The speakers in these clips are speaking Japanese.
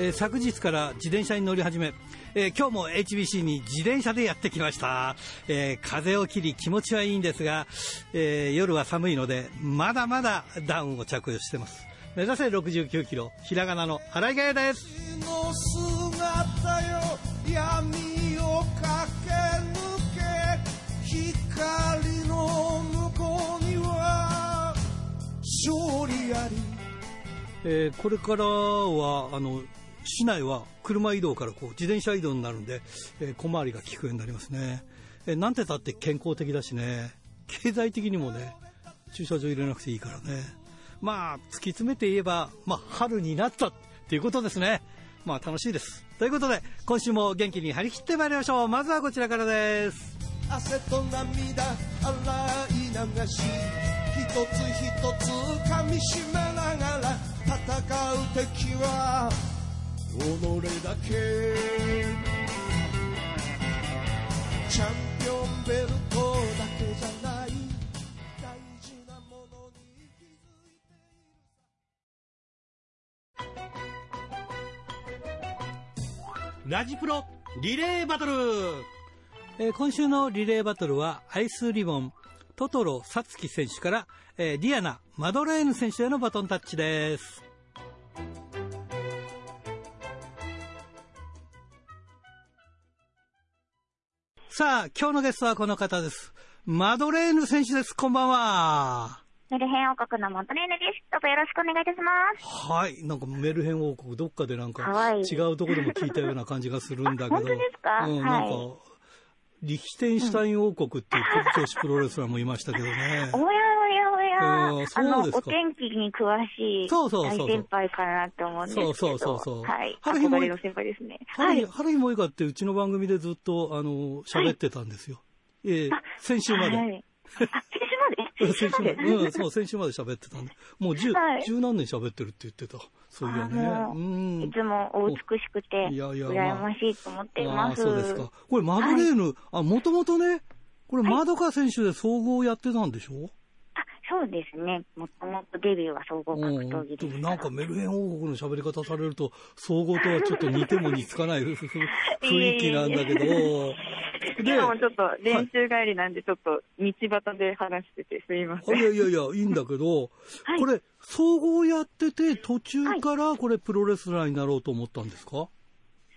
えー昨日から自転車に乗り始め、えー今日も HBC に自転車でやってきました、えー風を切り気持ちはいいんですが、えー夜は寒いのでまだまだダウンを着用してます。目指せ69キロひらがなの荒井がやです。の姿よ闇を駆け抜け光の向こうには勝利あり。えーこれからはあの市内は車移動からこう自転車移動になるんで、えー小回りが利くようになりますね、えーなんてたって健康的だしね。経済的にもね駐車場入れなくていいからね。まあ突き詰めて言えば、まあ、春になったっていうことですね。まあ楽しいです。ということで今週も元気に張り切ってまいりましょう。まずはこちらからです。汗と涙洗い流し一つ一つ噛みしめながら戦う敵は己だけチャンピオンベルトだけじゃない大事なものに気づいているさラジプロリレーバトル。えー今週のリレーバトルはアイスリボントトロサツキ選手から、えーディアナマドレーヌ選手へのバトンタッチです。さあ今日のゲストはこの方です。マドレーヌ選手です。こんばんは。メルヘン王国のモントレーヌです。どうぞよろしくお願いいたします。はい。なんかメルヘン王国どっかでなんかはい違うところでも聞いたような感じがするんだけど。あ 本当ですか？うん、はい。なんかリヒテンシュタイン王国っていう女子プロレスラーもいましたけどね。おやおやおや、うんあそうの、ですかお天気に詳しい大先輩かなって思うんですけど。そうそうそうそうはい。春日もの先輩ですね。は春日い。春日もいいかってうちの番組でずっとあの喋ってたんですよ、ええ先週まで、はい。あ、先週まで？先週まで、うん、そう、先週まで喋ってたんで、もう十、はい十何年喋ってるって言ってた。そういやね。ううん。いつもお美しくて、いやいや羨ましいと思っていああ、ます。そうですか。これ、マドレーヌ、あ、もともとね、これ、マドカ選手で総合やってたんでしょ？あ、そうですね。もともとデビューは総合格うん闘技ですでもなんかメルヘン王国の喋り方されると、総合とはちょっと似ても似つかない雰囲気なんだけど、で、今もちょっと練習帰りなんで、ちょっと道端で話しててすいません。あいやいやいや、いいんだけど、はい。これ、総合やってて、途中からこれ、プロレスラーになろうと思ったんですか、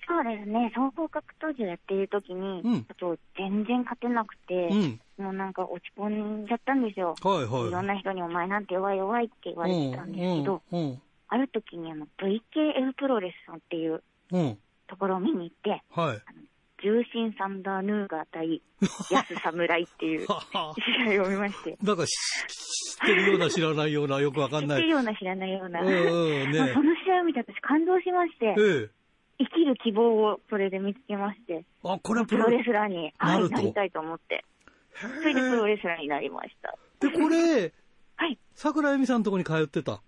そうですね、総合格闘技をやっている時に、うん。ちょっと全然勝てなくて、うん。もうなんか落ち込んじゃったんですよ。はいはい。いろんな人にお前なんて弱い弱いって言われてたんですけど、うん、うん、ある時にあの VKF プロレスさんっていううん。ところを見に行って、はい。重心サンダーヌーガー対 安侍っていう試合を見まして、なんかし知ってるような知らないようなよくわかんない。知ってるような知らないような、うんうんねまあその試合を見て私感動しまして、ええ。生きる希望をそれで見つけまして、あ、これはププロロレレスラーに、なりたいと思って、それでプロレスラーになりました。で、これ、はい。桜恵美さんのとこに通ってた？あ、そ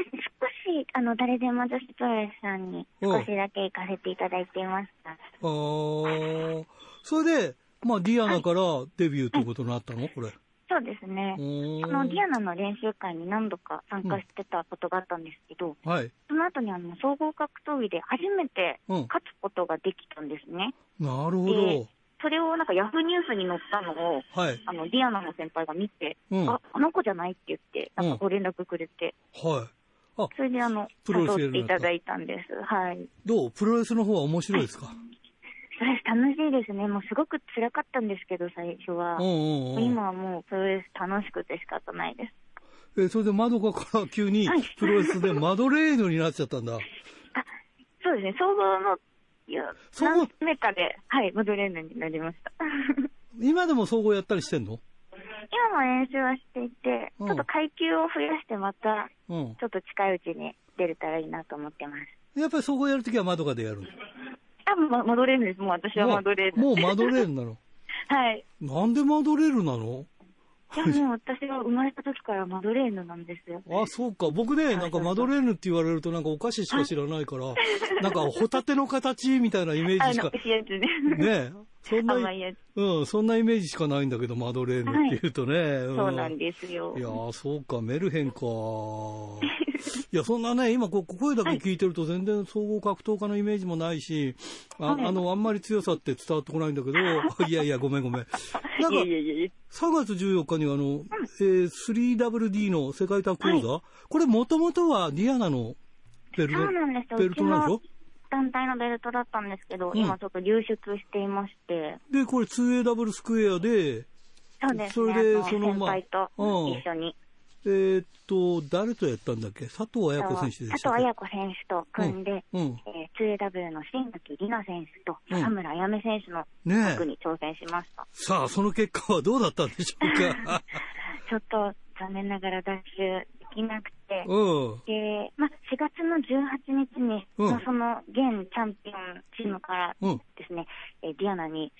うですね。少し、あの、誰でも女子プロレスさんに少しだけ行かせていただいていました。あーそれで、まあ、ディアナからデビューということになったの？これ。そうですねあの、ディアナの練習会に何度か参加してたことがあったんですけど、はい。その後にあの、総合格闘技で初めてうん勝つことができたんですね。なるほどで。それをなんかヤフーニュースに載ったのを、はい。あの、ディアナの先輩が見て、うんあ、あの子じゃないって言って、なんかご連絡くれて、はい。あ、それであの、プロレスやる誘っていただいたんです。はい。どう？プロレスの方は面白いですか、それ楽しいですね。もうすごく辛かったんですけど、最初は。うんうんうん。今はもうプロレス楽しくて仕方ないです。え、それでマドカから急にはいプロレスでマドレーヌになっちゃったんだ。あ、そうですね。総合の、いや、総合何メかで、はい、モドレーヌになりました。今でも総合やったりしてんの？今も練習はしていて、うんちょっと階級を増やしてまた、うん。ちょっと近いうちに出れたらいいなと思ってます。やっぱり総合やるときはマドカでやるのあ、もうモドレーヌです。もう私はモドレーヌ。もうもうマドレーヌなの。はい。なんでマドレーヌなの？いや、もう私は生まれた時からマドレーヌなんですよ。あ、そうか。僕ね、なんかマドレーヌって言われるとなんかお菓子しか知らないから、なんかホタテの形みたいなイメージしかあの、、やつね。ねそんな。うん、そんなイメージしかないんだけど、マドレーヌって言うとね。んそうなんですよ。いやー、そうか、メルヘンか。いや、そんなね、今こう、声だけ聞いてると全然総合格闘家のイメージもないし、あ,、の、あんまり強さって伝わってこないんだけど、いやいや、ごめんごめん。なんかいえ、いえいえ。3月14日にあの、えー 3WD の世界タッグ講座、これもともとはディアナのベルトそうなんですよ。ベルトなんでしょ？団体のベルトだったんですけど、うん今ちょっと流出していまして、で、これ 2AW スクエアで、そうですそね。れでそのまあ先輩とうん一緒に。えーっと、誰とやったんだっけ？佐藤綾子選手でした佐藤綾子選手と組んで、うんうんえー 2AW の新垣里奈選手とうん田村あやめ選手のタ。ッグに挑戦しました。さあ、その結果はどうだったんでしょうか？ちょっと残念ながら脱出できなくて、うん。で、まあ、4月の18日に、うんまあその現チャンピオンチームからうん。ですね、えーディアナに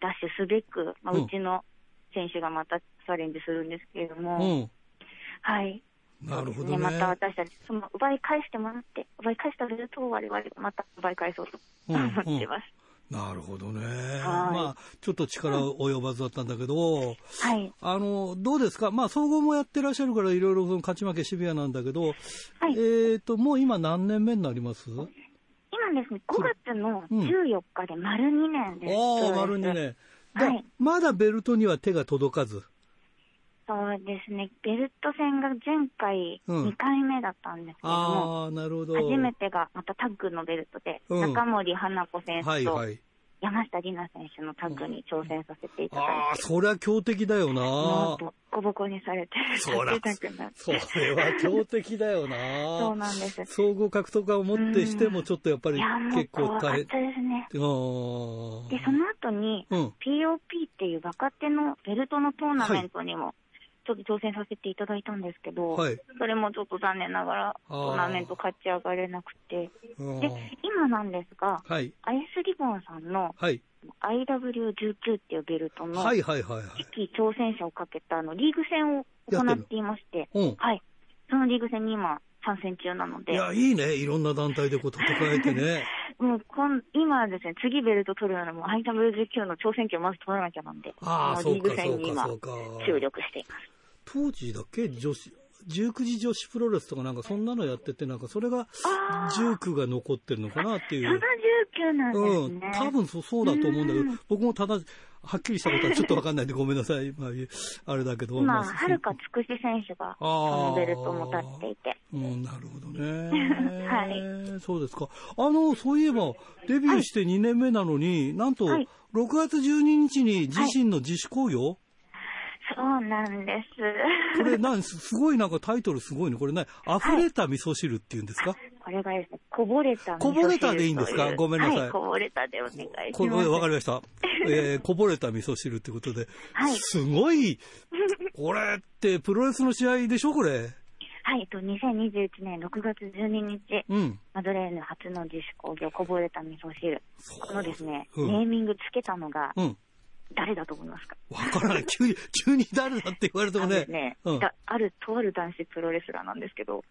ダッシュすべく、まあ、うんうちの選手がまたチャレンジするんですけれども、うん。はい。なるほどね。また私たち、その奪い返してもらって、奪い返したベルトを我々がまた奪い返そうとうん 思ってます。なるほどね。はいまあ、ちょっと力及ばずだったんだけど、はい。あの、どうですか？まあ、総合もやってらっしゃるから、いろいろその勝ち負けシビアなんだけど、はいえっ、と、もう今何年目になります？今ですね、5月のうん14日で丸2年です。ああ、丸2年。だはいまだベルトには手が届かず。そうですね、ベルト戦が前回うん2回目だったんですけども、ああ、なるほど。初めてがまたタッグのベルトで、うん中森花子選手と。山下里奈選手のタッグに挑戦させていただああ、いて、そりゃ強敵だよもなう。ボッコボコにされて、それは強敵だよそうな。なんです。総合格闘家をもってしても、ちょっとやっぱり結構大変。たですね。で、その後に、うん。POP っていう若手のベルトのトーナメントにも、ちょっと挑戦させていただいたんですけど、はい。それもちょっと残念ながら、トーナメント勝ち上がれなくて、うんで、今なんですが、はい。アイスリボンさんのはい。IW19 っていうベルトのはいはいはいはい。次期挑戦者をかけたあのリーグ戦を行っていまして、うん。はい。そのリーグ戦に今参戦中なので、いや、いいね。いろんな団体でこう戦えてね。もうこん今ですね、次ベルト取るならもう IW19 の挑戦権をまず取らなきゃなんで、ああ、このリーグそうかそう戦に今かそうか。注力しています。当時だけ女子、19時女子プロレスとかなんかそんなのやってて、なんかそれがあー19が残ってるのかなっていそのう。19なんうんですね。、多分そうそうだと思うんだけどうん、僕もただ、はっきりしたことはちょっとわかんないんでごめんなさい。まあ、あれだけど。ま今、あはるかつくし選手が、そのベルトも立っていて。うん、なるほどね。はそうですか。あの、そういえば、デビューして2年目なのに、なんと、はい6月12日に自身の自主興行、そうなんです。これなん、すすごいなんかタイトルすごいね。これね、溢れた味噌汁っていうんですか、これがですね、こぼれた味噌汁こぼれたでいいんですか？ごめんなさいはい、こぼれたでお願いします。わかりました。えーこぼれた味噌汁ってことで。はいすごい、これってプロレスの試合でしょ？これ。はい、えっと、2021年6月12日、うん。マドレーヌ初の自主興行、こぼれた味噌汁。このですね、うんネーミングつけたのが、うん。誰だと思いますか？わからない。急に、急に誰だって言われてもね。ね、うん。だある、とある男子プロレスラーなんですけど、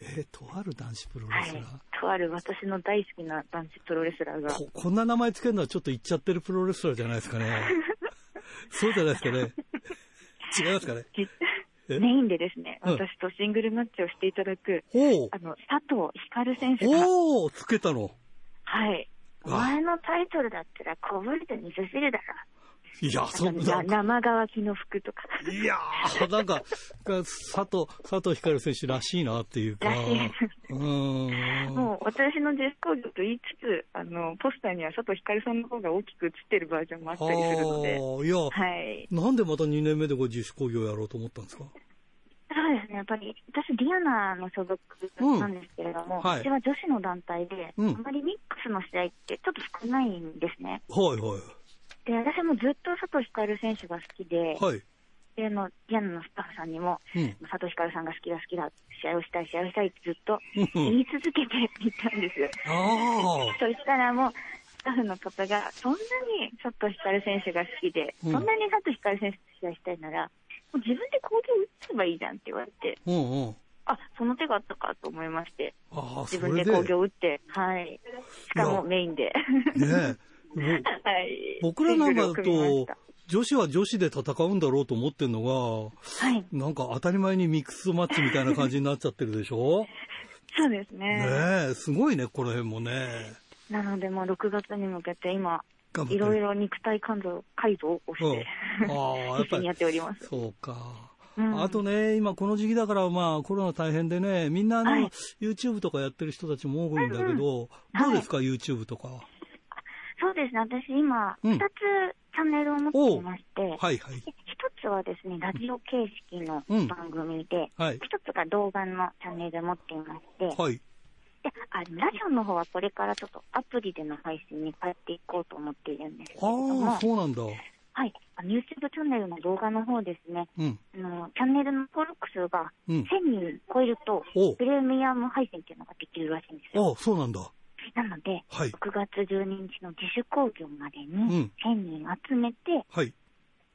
えーとある男子プロはいレスラー？、とある私の大好きな男子プロレスラーが、ここんな名前つけるのはちょっと言っちゃってるプロレスラーじゃないですかね。そうじゃないですかね。違いますかね？え？メインでですね、うん私とシングルマッチをしていただく、おあの、佐藤光選手が、おおつけたの。はい。おあ前のタイトルだったらこぼれた味噌汁だろ。いや、そんなな、生乾きの服とか。いやー、なんか、佐藤、佐藤光選手らしいなっていうか。らしいですうーん。もう私のデスコードと言いつつ、あの、ポスターには佐藤光さんの方が大きく映ってるバージョンもあったりするので、いや、はい。なんでまた2年目でこう自主興行やろうと思ったんですか？そうですね、やっぱり、私、ディアナの所属なんですけれども、うんはいは女子の団体で、うんあまりミックスの試合ってちょっと少ないんですね。はいはい。で、私もずっと佐藤光選手が好きで、はい。であのディアナのスタッフさんにも、うん。佐藤光さんが好きだ好きだ、試合をしたい試合をしたいってずっとうん言い続けていたんですよ。ああ。そしたらもう、スタッフの方が、そんなに佐藤光選手が好きで、うんそんなに佐藤光選手と試合したいなら、もう自分で攻撃打つばいいじゃんって言われて、うんうん。あ、その手があったかと思いまして、自。分で攻撃を打って、はい。しかもメインで。ねはい。僕らなんかだとた、女子は女子で戦うんだろうと思ってるのが、はい。なんか当たり前にミックスマッチみたいな感じになっちゃってるでしょ？そうですね。ねえ、すごいね、この辺もね。なので、まあ、6月に向けて今、いろいろ肉体改造改造をして、うんああやっぱり やっております。そうか。うんあとね、今この時期だから、まあコロナ大変でね、みんなあの、はい YouTube とかやってる人たちも多いんだけど、うんどうですか、YouTube とか。そうですね、私今、うん2つチャンネルを持っていまして、はいはい。で一つはですね、ラジオ形式のうん番組で、はい。一つが動画のチャンネルを持っていまして、はい。であのラジオの方はこれからちょっとアプリでの配信に変えていこうと思っているんですけれどあもあ、、そうなんだ。はい、あの YouTube チャンネルの動画の方ですね、うん。あのチャンネルの登録数がうん。1000人超えると、おプレミアム配信っていうのができるらしいんですよ。ああ、そうなんだ。なので、はい。6月12日の自主興行までうんに1000人集めて、はい。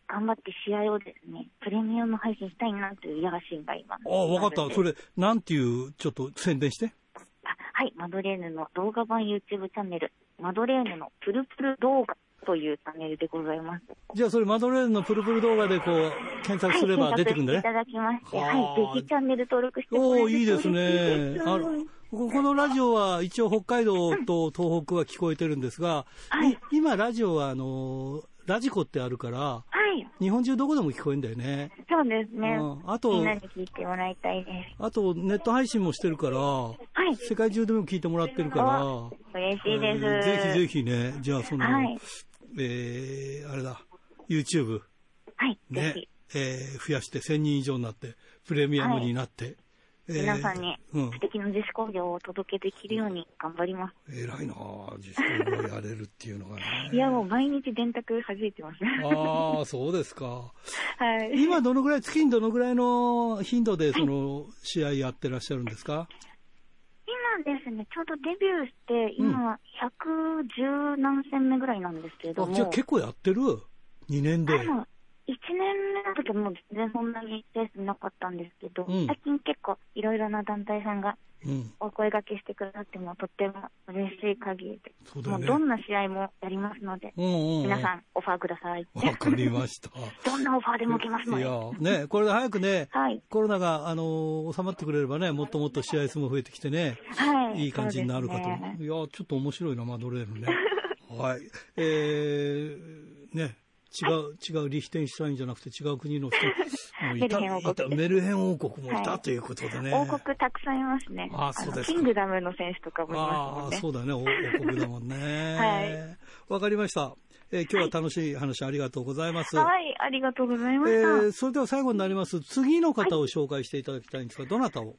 頑張って試合をですね、プレミアム配信したいなという野心が今。ああ、わかった。それ。れ、なんていう、ちょっと宣伝して？あはい、マドレーヌの動画版 YouTube チャンネル、マドレーヌのプルプル動画というチャンネルでございます。じゃあ、それ、マドレーヌのプルプル動画でこう、検索すれば出てくるんだね。はい、いただきまして、はい、ぜひチャンネル登録しておおいいですねあのここのラジオは一応北海道と東北は聞こえてるんですが、はい。い今ラジオはあの、ラジコってあるから、はい、日本中どこでも聞こえるんだよね。そうですね。うん。あとみんなに聞いてもらいたいです。あとネット配信もしてるから、はい、世界中でも聞いてもらってるから、嬉しいです。えーぜひぜひね、じゃあその、はい。えーあれだ、YouTube はい、ね。えー増やして1000人以上になって、プレミアムになって、えー皆さんにうん素敵な自主工業をお届けできるように頑張ります。偉いなあ自主工業やれるっていうのがね。いや、もう毎日電卓弾いてます。ああ、そうですか。はい。今どのぐらい、月にどのぐらいの頻度でその試合やってらっしゃるんですか？今ですね、ちょうどデビューして、今、110何戦目ぐらいなんですけれども。あじゃあ結構やってる ?2 年で。でも、1年目の時はもう全然そんなにペースなかったんですけど、うん最近結構いろいろな団体さんがうん。お声掛けしてくださってもとっても嬉しい限りで、そうね。もうどんな試合もやりますので、うんうんうん。皆さんオファーください。わかりました。どんなオファーでも受けますのいで。や、ね、これで早くね、はい。コロナが、あの、収まってくれればね、もっともっと試合数も増えてきてね、はい。いい感じになるかと。ねいや、ちょっと面白いな、マドレーヌね。はい。えー、ね、違う、違うリヒテンシュタインじゃなくて違う国の人 もいた、メルヘン王国メルヘン王国もいたはいということでね。王国たくさんいますね。あそうですキングダムの選手とかもいますああ。そうだね、王王国だもんね。はいわかりました。えー今日は楽しい話ありがとうございます。はい、ありがとうございまえした。ーそれでは最後になります。次の方を紹介していただきたいんですが、どなたを？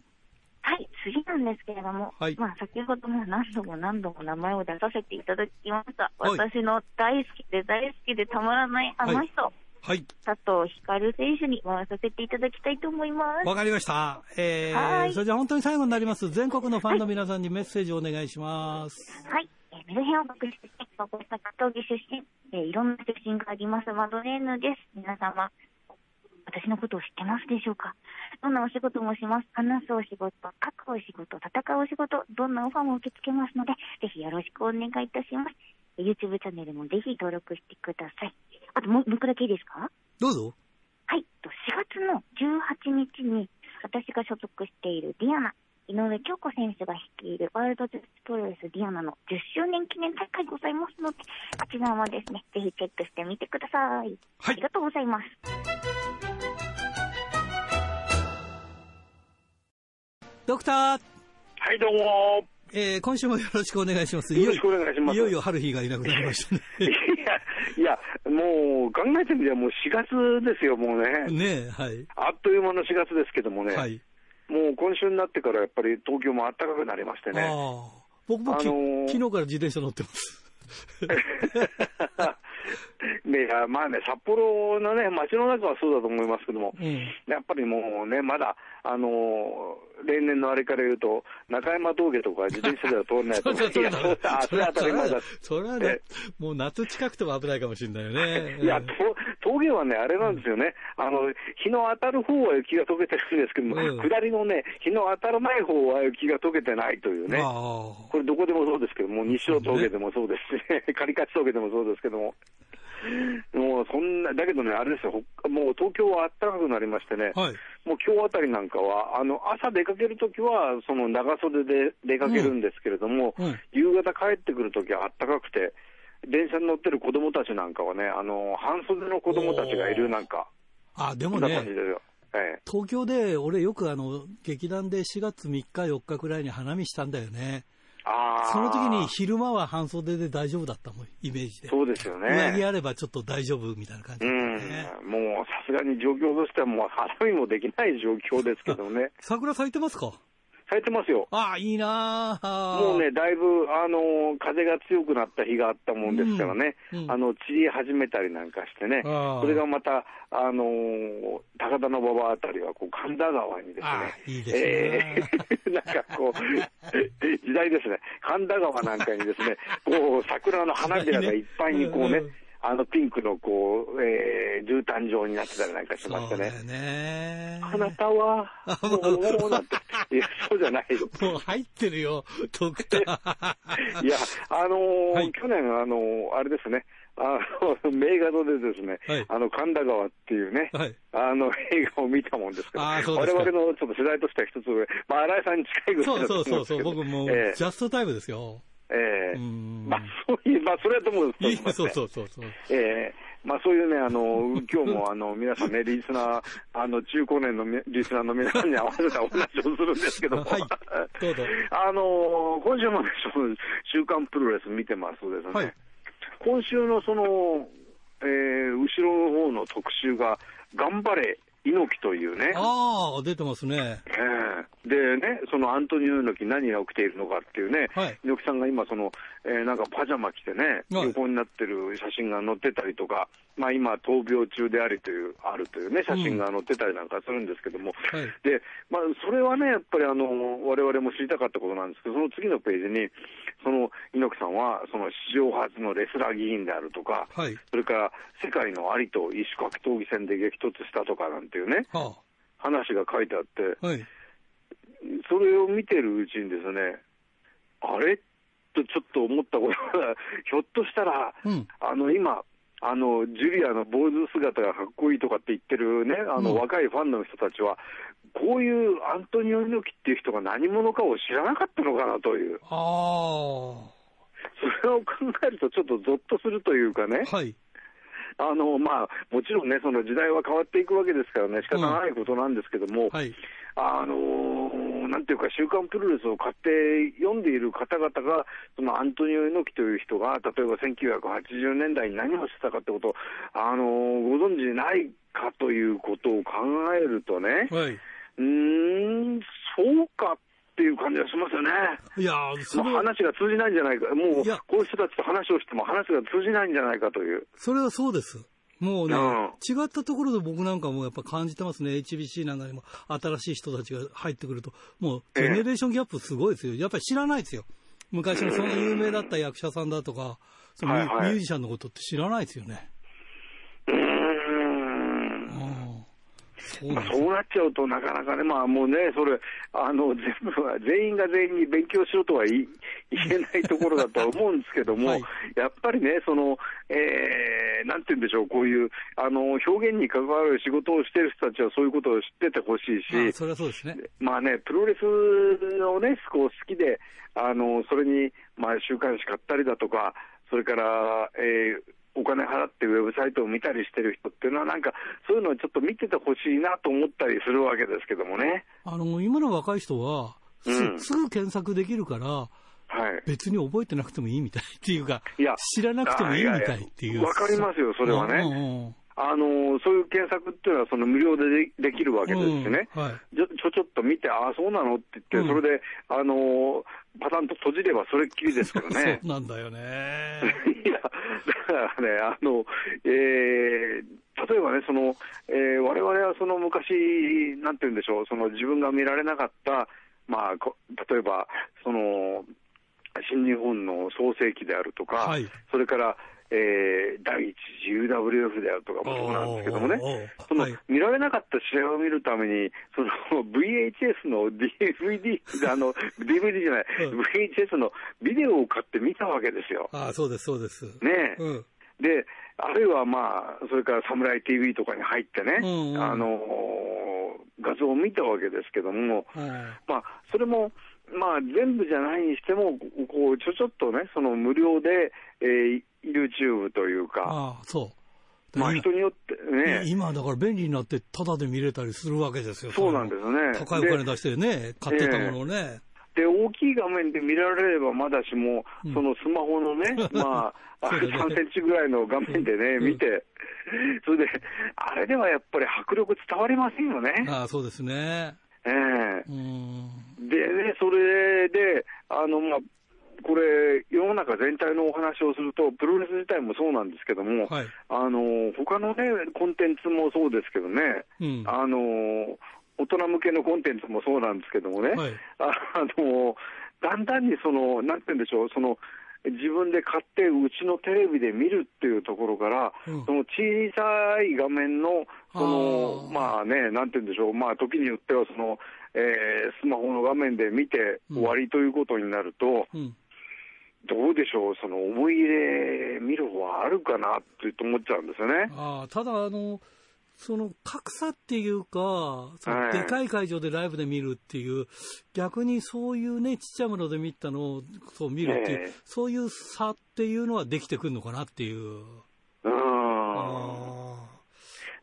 はい、次なんですけれども、はいまあ先ほども何度も何度も名前を出させていただきました。はい私の大好きで大好きでたまらないあの人、はい。佐藤光選手に回させていただきたいと思います。わかりました。えーはいそれじゃあ本当に最後になります。全国のファンの皆さんにメッセージをお願いします。はい、えーメルヘン王国出身、ここ格闘技出身、えーいろんな出身がありますマドレーヌです。皆様、私のことを知ってますでしょうか？どんなお仕事もします。話すお仕事、書くお仕事、戦うお仕事、どんなオファーも受け付けますので、ぜひよろしくお願いいたします。えー YouTube チャンネルもぜひ登録してください。あともう、一個だけいいですか？どうぞ。はい、と4月の18日に私が所属しているディアナ、井上京子選手が率いるワールド女子プロレスディアナの10周年記念大会ございますので、こちらもですね、ぜひチェックしてみてください。はいありがとうございます。ドクター、はい、どうも。えー今週もよろしくお願いします。よろしくお願いしますいよいよ春日がいなくなりましたね。いや、もう考えてみればもう4月ですよ、もうね。ねえ、はい。あっという間の4月ですけどもね。はい。もう今週になってからやっぱり東京も暖かくなりましてね。ああ。僕もき、あのー昨日から自転車乗ってます。ね、いやまあね、札幌のね、街の中はそうだと思いますけども、うん。やっぱりもうね、まだ、あのー例年のあれから言うと、中山峠とか自転車では通れないと いやそうだ、それは当たり前だ。それはね、もう夏近くても危ないかもしれないよね。いや、峠はね、あれなんですよね、あの日の当たる方は雪が溶けてるんですけども、うん。下りのね、日の当たらない方は雪が溶けてないというね、あこれ、どこでもそうですけども、西尾峠でもそうですし、ね、カリカチ峠でもそうですけども、もうそんな、だけどね、あれですよ、ほもう東京は暖かくなりましてね、はい。もう今日あたりなんかは、あの朝出かけるときは、その長袖で出かけるんですけれども、うんうん夕方帰ってくるときは暖かくて、電車に乗ってる子供たちなんかはね、あの半袖の子供たちがいるなんか、あ、でもね。ええ東京で俺よくあの、劇団で4月3日4日くらいに花見したんだよね。その時に昼間は半袖で大丈夫だったもん、イメージで。そうですよ上着ね。あればちょっと大丈夫みたいな感じうんもうさすがに状況としてはもう花見もできない状況ですけどね。桜咲いてますか？咲いてますよ。ああ、いいなあもうね、だいぶ、あの、風が強くなった日があったもんですからね、うん。うん。あの、散り始めたりなんかしてね、それがまた、あのー高田馬場あたりは、こう、神田川にですね。いいですね。えー なんかこう、時代ですね、神田川なんかにですね、こう、桜の花びらがいっぱいにこうねあの、ピンクのこう、えー、絨毯状になってたりなんかしましてねそう。ね。あなたは、もう、なんて、いや、そうじゃないよ。もう入ってるよ、ドクター。いや、あのーはい去年、あのーあれですね、あの、名画座でですね、はいあの、神田川っていうね、はいあの、映画を見たもんですけど、我々のちょっと世代としては一つ上、まあ、新井さんに近いぐらいそうだとそうそうそう、思うんですけど、僕もう、ええジャストタイムですよ。ええ。うん。まあ、そういう、まあ、それはともね。そうそうそうそう。ええ。まあそういうね、あの、今日もあの、皆さんね、リスナー、あの、中高年のみリスナーの皆さんに合わせたお話をするんですけども、はい。どうぞ。あの、今週もね、週刊プロレス見てますとですね、はい。今週のその、えー後ろの方の特集が、頑張れ、猪木というね、ああ、出てますね。ええ。でね、そのアントニオ猪木何が起きているのかっていうね、はい。猪木さんが今その、えーなんかパジャマ着てね、はい。横になってる写真が載ってたりとか、まあ今闘病中でありという、あるというね、写真が載ってたりなんかするんですけども、はい。で、まあそれはね、やっぱりあの、我々も知りたかったことなんですけど、その次のページに、その猪木さんは、その史上初のレスラー議員であるとか、はい。それから世界のアリと異種格闘技戦で激突したとかなんていうね、は話が書いてあって、あ。はい。それを見てるうちにですね、あれ？とちょっと思ったことが、ひょっとしたら、うんあの今、あのジュリアの坊主姿がかっこいいとかって言ってるね、あのうん若いファンの人たちは、こういうアントニオ猪木っていう人が何者かを知らなかったのかなという、あそれを考えると、ちょっとゾッとするというかねあ。、はい。あのまあ、もちろんね、その時代は変わっていくわけですからね、仕方ないことなんですけども、はい。あのーなんていうか、週刊プロレスを買って読んでいる方々が、そのアントニオ猪木という人が、例えば1980年代に何をしてたかってことを、あのーご存知ないかということを考えるとね、はい。うーん、そうかっていう感じがしますよね。いやー、それ話が通じないんじゃないか、もういやこういう人たちと話をしても話が通じないんじゃないかという。それはそうです。もうね、うん違ったところで僕なんかもやっぱ感じてますね。HBC なんかにも新しい人たちが入ってくると、もうええジェネレーションギャップすごいですよ。やっぱり知らないですよ。昔のその有名だった役者さんだとか、そのミュージシャンのことって知らないですよね。うーんうんそうそうなっちゃうと、なかなかね、まあもうね、それ、あの全部は、全員が全員に勉強しろとは言えないところだとは思うんですけども、はいやっぱりね、その、えー、なんて言うんでしょう、こういう、あの、表現に関わる仕事をしてる人たちはそういうことを知っててほしいし、あそれはそうですね。まあね、プロレスをね、こう好きで、あの、それに、まあ、週刊誌買ったりだとか、それから、えーお金払ってウェブサイトを見たりしてる人っていうのは、なんか、そういうのをちょっと見ててほしいなと思ったりするわけですけどもね。あの、今の若い人は、す,、うんすぐ検索できるから、はい。別に覚えてなくてもいいみたいっていうか、いや知らなくてもいいみたいっていう。わかりますよそれはねうんうんうんあのそういう検索っていうのは、その無料ででできるわけですしね、うんはいちょちょっと見て、ああ、そうなのって言って、うんそれで、あのパタンと閉じればそれっきりですけどね そ。うなんだよね。いや、だからね、あの、えー例えばね、その、えー、我々はその昔、なんて言うんでしょう、その自分が見られなかった、まあ、こ例えば、その、新日本の創世期であるとか、はいそれから、えー第一次 UWF であるとかもそうなんですけどもねその、はい見られなかった試合を見るために、その VHS の DVD、あの、DVD じゃない、うん VHS のビデオを買って見たわけですよ。ああ、そうです、そうです。ねえ。うん。で、あるいはまあ、それからサムライ TV とかに入ってね、うんうんあの画像を見たわけですけども、うんまあ、それも、まあ、全部じゃないにしても、こうちょちょっとね、その無料で、えー YouTube というか、ああ、そう。まあ、今人によってね、今だから便利になって、タダで見れたりするわけですよ。そうなんですね。高いお金出してね、買ってたものをね。で、大きい画面で見られればまだしも、うんそのスマホのね、まあ、そうだね3センチぐらいの画面でね、うん見て、それで、あれではやっぱり迫力伝わりませんよね。ああ、そうですね。ええうん。でね、それで、あの、まあ、これ、世の中全体のお話をすると、プロレス自体もそうなんですけども、はい。あの、他のね、コンテンツもそうですけどね、うん。あの、大人向けのコンテンツもそうなんですけどもね、はい。あの、だんだんにその、なんて言うんでしょう、その、自分で買って、うちのテレビで見るっていうところから、うんその小さい画面の、その、まあね、なんて言うんでしょう、まあ時によってはその、えースマホの画面で見て終わりということになると、うん。どうでしょう、その思い入れ見る方はあるかなって思っちゃうんですよね。ああ、ただ、あの、その格差っていうか、そのはいでかい会場でライブで見るっていう、逆にそういうね、ちっちゃいもので見たのをそう見るっていう、ええそういう差っていうのはできてくるのかなっていう。うん。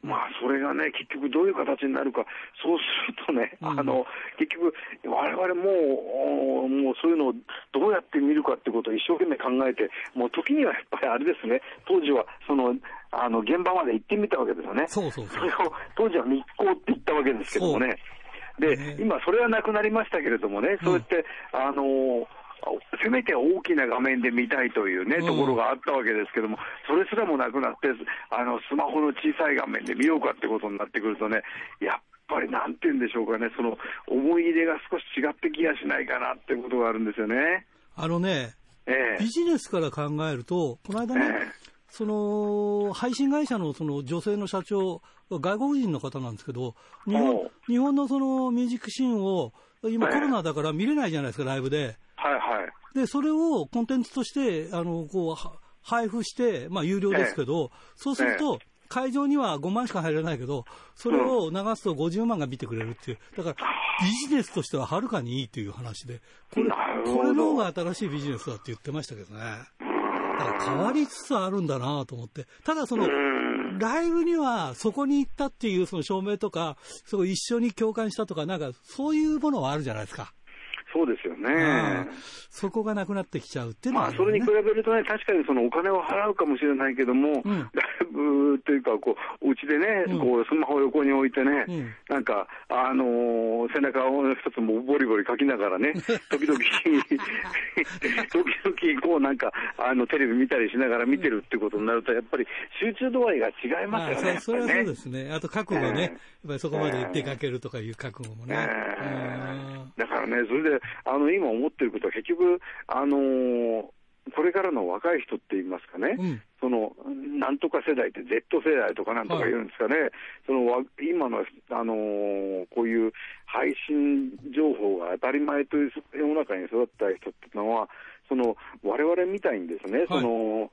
あまあ、それがね、結局どういう形になるか、そうするとね、うん。あの、結局、我々もう、おもうそういうのをどうやって見るかってことを一生懸命考えて、もう時にはやっぱりあれですね、当時は、その、あの、現場まで行ってみたわけですよね。そうそうそう。れを、当時は密航って言ったわけですけどもね。で、ね。今それはなくなりましたけれどもね、そうやって、あのせめて大きな画面で見たいというね、うん。ところがあったわけですけども、それすらもなくなって、あの、スマホの小さい画面で見ようかってことになってくるとね、やっぱりなんて言うんでしょうかね、その、思い入れが少し違ってきやしないかなっていうことがあるんですよね。あのね、ええ。ビジネスから考えると、この間ね、えその配信会社のその女性の社長、外国人の方なんですけど、日お本う。日本のそのミュージックシーンを、今、ええ。コロナだから見れないじゃないですか、ライブで。はいはい。で、それをコンテンツとして、あの、こう、は配布して、まあ、有料ですけど、そうすると、会場には5万しか入らないけど、それを流すと50万が見てくれるっていう。だから、ビジネスとしてははるかにいいという話で、これ、これの方が新しいビジネスだって言ってましたけどね。だから変わりつつあるんだなと思って。ただその、うん。ライブにはそこに行ったっていうその証明とか、そこ一緒に共感したとか、なんかそういうものはあるじゃないですか。そうですよね。うん。そこがなくなってきちゃうっていうのはまあ、それに比べるとね、確かにそのお金を払うかもしれないけども、うん。ライブというか、こう、うちでね、うん。こう、スマホを横に置いてね、うん。なんか、あのー背中を一つもボリボリ書きながらね、時々、時々、こう、なんか、あの、テレビ見たりしながら見てるってことになると、やっぱり集中度合いが違いますよね。あそそれはそうですね。あと覚悟ね、ええ。やっぱりそこまで出かけるとかいう覚悟もね。ええ。だからね、それで、あの、今思ってることは結局、あのーこれからの若い人って言いますかね、うん。うんその、なんとか世代って Z 世代とかなんとか言うんですかね、そのわ今の、あのーこういう配信情報が当たり前という世の中に育った人っていうのは、その、我々みたいにですね、その、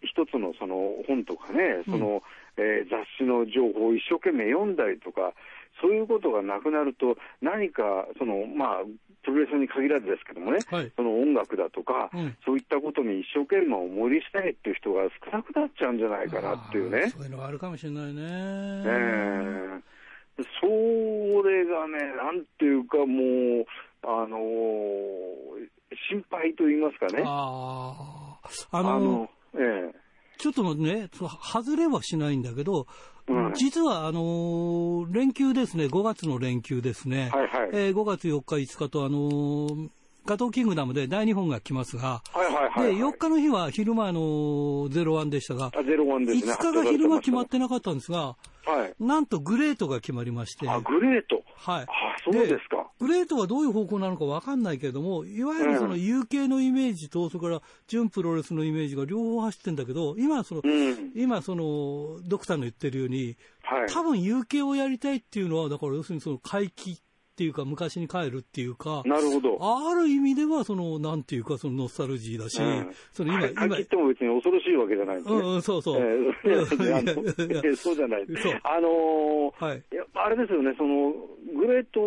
一つのその本とかね、その、えー雑誌の情報を一生懸命読んだりとか、そういうことがなくなると、何か、その、まあ、プロレスに限らずですけどもね、はいその音楽だとか、うんそういったことに一生懸命お盛りしたいっていう人が少なくなっちゃうんじゃないかなっていうね。そういうのがあるかもしれないね。ええそれがね、なんていうかもう、あのー心配と言いますかね。ああ。あの、えちょっとね、その外れはしないんだけど、うん実は、あのー連休ですね、5月の連休ですね。はいはいえー5月4日、5日と、あのーガトーキングダムで第2本が来ますが、えはいはいはい、で、4日の日は昼間、あのー、01でしたが、あ、ゼロワンですね。5日が昼間決まっ発てなかったんですが、表されてなんとグレートが決まりまして。あ、グレート。はい。あ、そうですか。グレートはどういう方向なのかわかんないけれども、いわゆるそのうん UK のイメージと、それから純プロレスのイメージが両方走ってんだけど、今その、うん。今その、ドクターの言ってるように、はい。多分 UK をやりたいっていうのは、だから要するにその回帰っていうか、昔に帰るっていうか、なるほど。ある意味では、その、なんていうか、そのノスタルジーだし、うんその今、今言っても別に恐ろしいわけじゃないんですね。うんうん、そうそう。えー そうじゃない。そうあのーはい。あれですよね、そのグレート、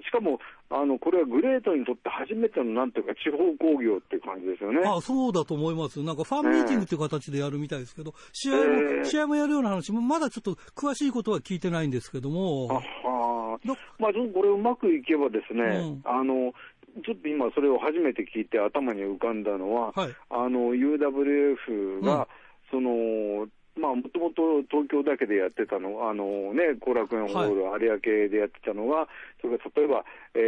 しかもあのこれはグレートにとって初めてのなんていうか、地方工業っていう感じですよね。あそうだと思います。なんかファンミーティングっていう形でやるみたいですけど、試合も、ええ試合もやるような話も、まだちょっと詳しいことは聞いてないんですけども、あはどまあ、ちょっとこれ、うまくいけばですね、うん。あのちょっと今、それを初めて聞いて頭に浮かんだのは、はい。あの UWF が、うん。そのまあ、もともと東京だけでやってたの、あのね、後楽園ホール、有明でやってたのが、それから例えば、え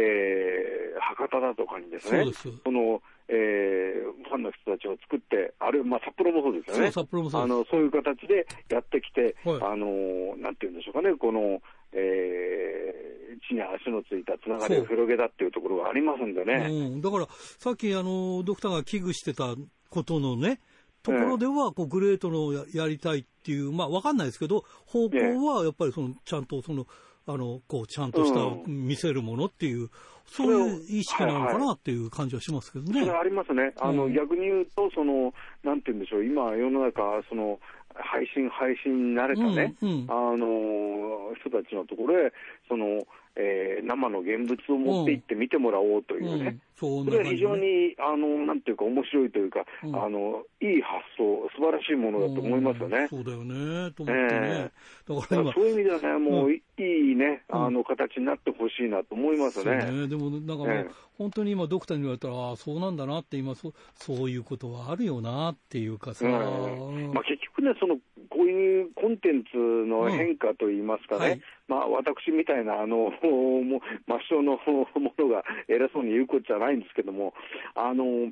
ー博多だとかにですね、その、えーファンの人たちを作って、あるいは、まあ、札幌もそうですよね。そう札幌もそうです。あのそういう形でやってきて、はい。あのなんていうんでしょうかね、この、えー地に足のついたつながりを広げたっていうところがありますんでね。う。ん、だから、さっきあのドクターが危惧してたことのね、ところでは、こうグレートのややりたいっていう、まあ、わかんないですけど、方向はやっぱりそのちゃんとその、あのこうちゃんとしたう見せるものっていう、そういう意識なのかなっていう感じはしますけどね。それありますね。あの、うん。逆に言うと、その、なんて言うんでしょう、今、世の中、その、配信、配信に慣れたね、うんうんあの、人たちのところへ、その、えー生の現物を持って行って見てもらおうというね。うん、そは非常に、あの、なんていうか、面白いというか、うん。あの、いい発想、素晴らしいものだと思いますよね。うん。そうだよね、と思ってね。だから今、そういう意味ではね、もう、ういいね、うん。あの、形になってほしいなと思いますそうね。ね、でもなんかもう、ええ。本当に今、ドクターに言われたら、ああ、そうなんだなって、今そ、そういうことはあるよなっていうかさ、うん。まあ、結局ね、そのこういうコンテンツの変化といいますかね、うん。はい。まあ、私みたいなあの もう抹消のものが偉そうに言うことじゃないんですけども、あの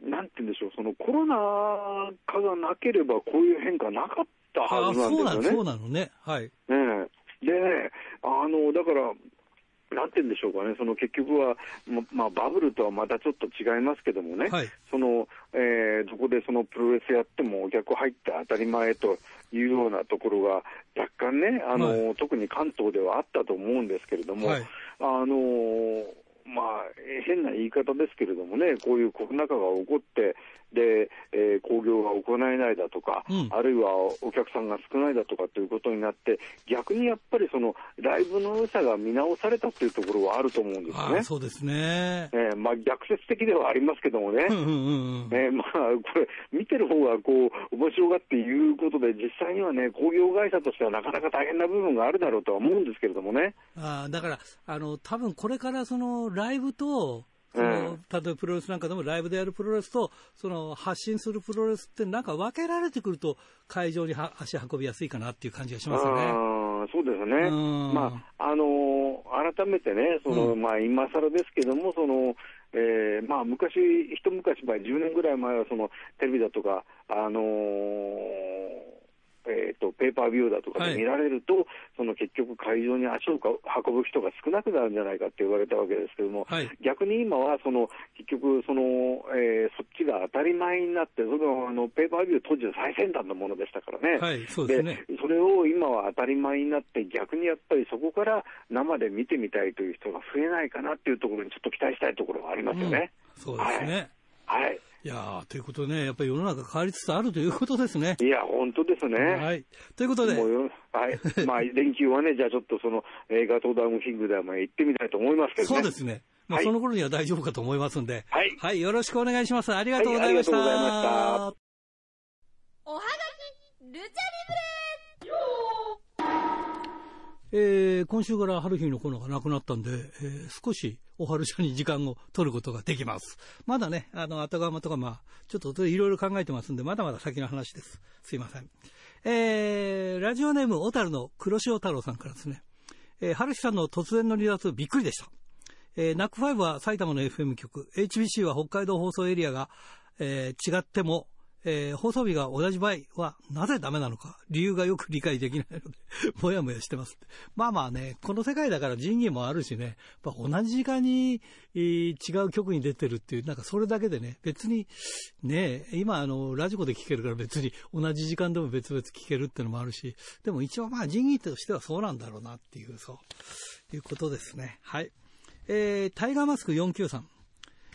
なんて言うんでしょう、そのコロナ禍がなければ、こういう変化なかったはずなんですよね。なのね。はい。ねえでね、あのだから、なんて言うんでしょうかね、その結局は、ままあ、バブルとはまたちょっと違いますけどもね、はい。そのえーどこでそのプロレスやってもお客入って当たり前というようなところが若干ね、あのは特に関東ではあったと思うんですけれども、はい。あのまあ、変な言い方ですけれどもね、こういうコロナ禍が起こって、で、えー興行が行えないだとか、うんあるいはお客さんが少ないだとかということになって、逆にやっぱりそのライブの良さが見直されたっていうところはあると思うんですよね。そうですね。えーまあ、逆説的ではありますけどもね。うんうんうんうん。えーまあ、これ、見てる方がこう面白がっていうことで、実際にはね、工業会社としてはなかなか大変な部分があるだろうとは思うんですけれどもね。ああだから、あの多分これからそのライブと、そのうん例えばプロレスなんかでもライブでやるプロレスと、その発信するプロレスって、なんか分けられてくると、会場には足運びやすいかなっていう感じがしますよね。そうですね。うんまあ、あのー改めてね、その、うんまあ、今更ですけども、その、えーまあ、昔、一昔前、10年ぐらい前は、その、テレビだとか、あのーえー、とペーパービューだとかはいで見られると、その結局、会場に足をか運ぶ人が少なくなるんじゃないかって言われたわけですけども、はい逆に今はその結局その、えーそっちが当たり前になって、そのあのペーパービュー当時の最先端のものでしたからね。はい、そうですね。それを今は当たり前になって、逆にやっぱりそこから生で見てみたいという人が増えないかなっていうところにちょっと期待したいところがありますよね。うんそうですね。はい。い、やーということでね、やっぱり世の中変わりつつあるということですね。いや、本当ですね。はい。ということで、はい。まあ、連休はね、じゃあちょっとその映画とダウンキングダムへ行ってみたいと思いますけどね。そうですね。まあ、はいその頃には大丈夫かと思いますんで、はいよろしくお願いします。ありがとうございました。はいありがとうございましたおはがき、ルチャえー今週から春日のコーナーがなくなったんで、えー少しお春茶に時間を取ることができます。まだね、あの、後釜とか、まあ、ちょっといろいろ考えてますんで、まだまだ先の話です。すいません。えーラジオネーム、小樽の黒潮太郎さんからですね、えー春日さんの突然の離脱、びっくりでした。えー、ナックファイブは埼玉の FM 局、HBC は北海道放送エリアが、えー違っても、えー放送日が同じ場合はなぜダメなのか、理由がよく理解できないので、もやもやしてます。まあまあね、この世界だから仁義もあるしね、やっぱ同じ時間に、えー違う曲に出てるっていう、なんかそれだけでね、別に、ね、今あの、ラジコで聴けるから別に同じ時間でも別々聴けるっていうのもあるし、でも一応まあ仁義としてはそうなんだろうなっていう、そう、いうことですね。はい。えータイガーマスク493。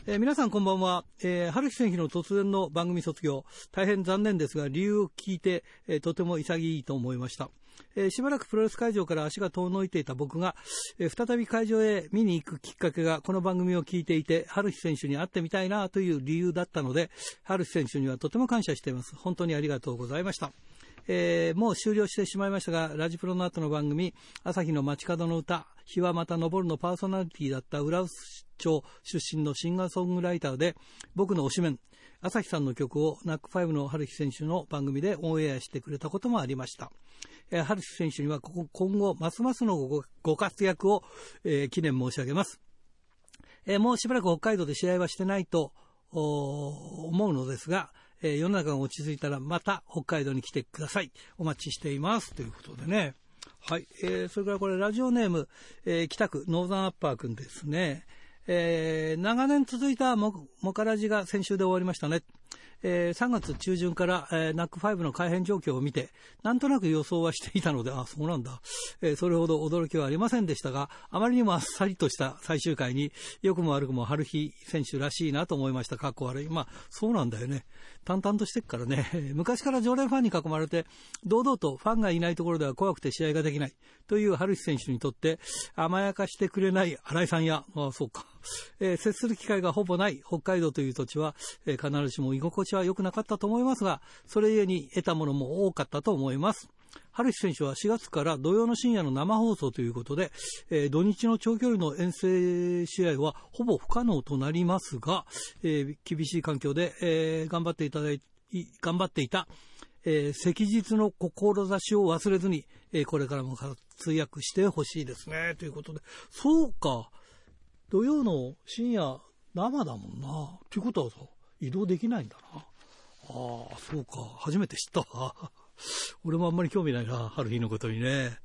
えー皆さんこんばんは。えー春樹選手の突然の番組卒業、大変残念ですが、理由を聞いて、えーとても潔いと思いました。えーしばらくプロレス会場から足が遠のいていた僕が、えー再び会場へ見に行くきっかけがこの番組を聞いていて、春樹選手に会ってみたいなという理由だったので、春樹選手にはとても感謝しています。本当にありがとうございました。えーもう終了してしまいましたが、ラジプロの後の番組、朝日の街角の歌、日はまた昇るのパーソナリティだった浦臼町出身のシンガーソングライターで、僕の推しメン、朝日さんの曲をナックファイブの春樹選手の番組でオンエアしてくれたこともありました。えー春樹選手には今後、ますますのご活躍を、えー記念申し上げます。えーもうしばらく北海道で試合はしてないと思うのですが、え世の中が落ち着いたらまた北海道に来てください。お待ちしています。ということでね。はい。えーそれからこれラジオネーム、えー北区ノーザンアッパーくんですね。えー長年続いたモモカラジが先週で終わりましたね。えー3月中旬から、えー、ナック5の改変状況を見て、なんとなく予想はしていたので、あ、そうなんだ。えーそれほど驚きはありませんでしたが、あまりにもあっさりとした最終回に、良くも悪くも春日選手らしいなと思いました。かっこ悪い。まあ、そうなんだよね。淡々としてっからね、昔から常連ファンに囲まれて、堂々とファンがいないところでは怖くて試合ができないという春日選手にとって、甘やかしてくれない新井さんや、あそうか、えー接する機会がほぼない北海道という土地は、えー必ずしも居心地は良くなかったと思いますが、それゆえに得たものも多かったと思います。春日選手は4月から土曜の深夜の生放送ということで、えー土日の長距離の遠征試合はほぼ不可能となりますが、えー厳しい環境で、えー頑張っていただい頑張っていた、えー日の志を忘れずに、えーこれからも活躍してほしいですね。ということで、そうか、土曜の深夜生だもんな。ということはさ、移動できないんだな。ああ、そうか。初めて知った。俺もあんまり興味ないな、春日のことにね。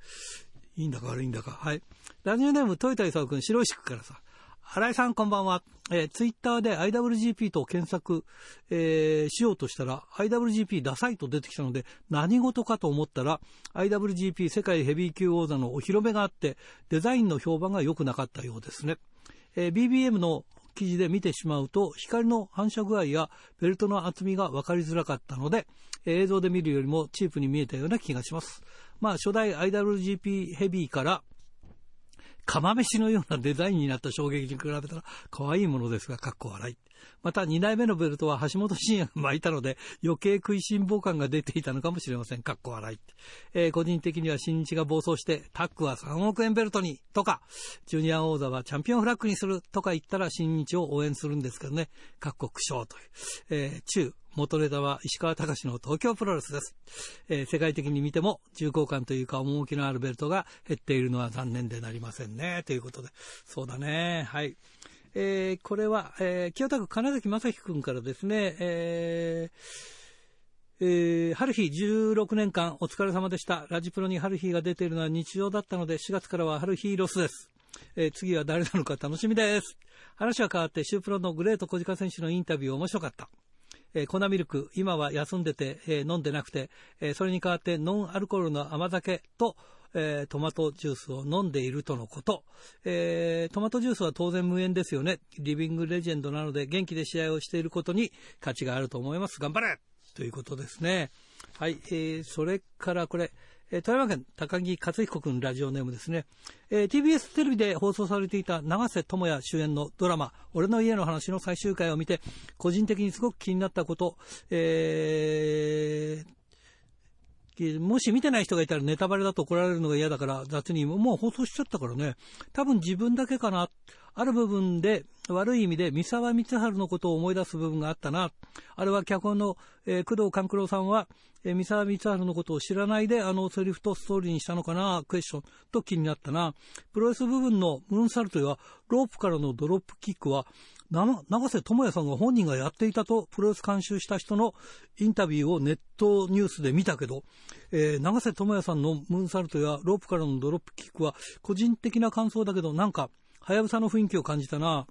いいんだか悪いんだか。はい。ラジオネーム、トイタイサオ君、白石区からさ。新井さんこんばんは。えーツイッターで IWGP と検索、えーしようとしたら IWGP ダサいと出てきたので何事かと思ったら IWGP 世界ヘビー級王座のお披露目があってデザインの評判が良くなかったようですね。えー BBM の記事で見てしまうと光の反射具合やベルトの厚みが分かりづらかったので、映像で見るよりもチープに見えたような気がします。まあ初代 IWGP ヘビーから釜飯のようなデザインになった衝撃に比べたら可愛いものですが、かっこ笑い。また2代目のベルトは橋本真也が巻いたので余計食いしん坊感が出ていたのかもしれません。かっこ笑い。えー個人的には新日が暴走してタッグは3億円ベルトにとか、ジュニア王座はチャンピオンフラッグにするとか言ったら新日を応援するんですけどね。かっこ苦笑という。えー中、元ネタは石川隆の東京プロレスです。えー世界的に見ても重厚感というか趣のあるベルトが減っているのは残念でなりませんね。ということで。そうだね。はい。えーこれは、えー清田区金崎正樹君からですね、えーえー春日16年間お疲れ様でした。ラジプロに春日が出ているのは日常だったので、4月からは春日ロスです。えー次は誰なのか楽しみです。話は変わって、シュープロのグレート小鹿選手のインタビュー面白かった。えー粉ミルク、今は休んでて、えー飲んでなくて、えそれに代わってノンアルコールの甘酒と、えートマトジュースを飲んでいるとのこと、えートマトジュースは当然無縁ですよね。リビングレジェンドなので元気で試合をしていることに価値があると思います。頑張れということですね。はい、えーそれからこれ、え富山県高木克彦君ラジオネームですね、えー TBS テレビで放送されていた永瀬智也主演のドラマ「俺の家の話」の最終回を見て個人的にすごく気になったこと、えーもし見てない人がいたらネタバレだと怒られるのが嫌だから雑にもう放送しちゃったからね。多分自分だけかな。ある部分で悪い意味で三沢光晴のことを思い出す部分があったな。あれは脚本の、えー工藤官九郎さんは、えー三沢光晴のことを知らないであのセリフとストーリーにしたのかな。クエスチョン。と気になったな。プロレス部分のムーンサルトやロープからのドロップキックは長瀬智也さんが本人がやっていたとプロレス監修した人のインタビューをネットニュースで見たけど、えー、長瀬智也さんのムーンサルトやロープからのドロップキックは個人的な感想だけどなんか、はやぶさの雰囲気を感じたな。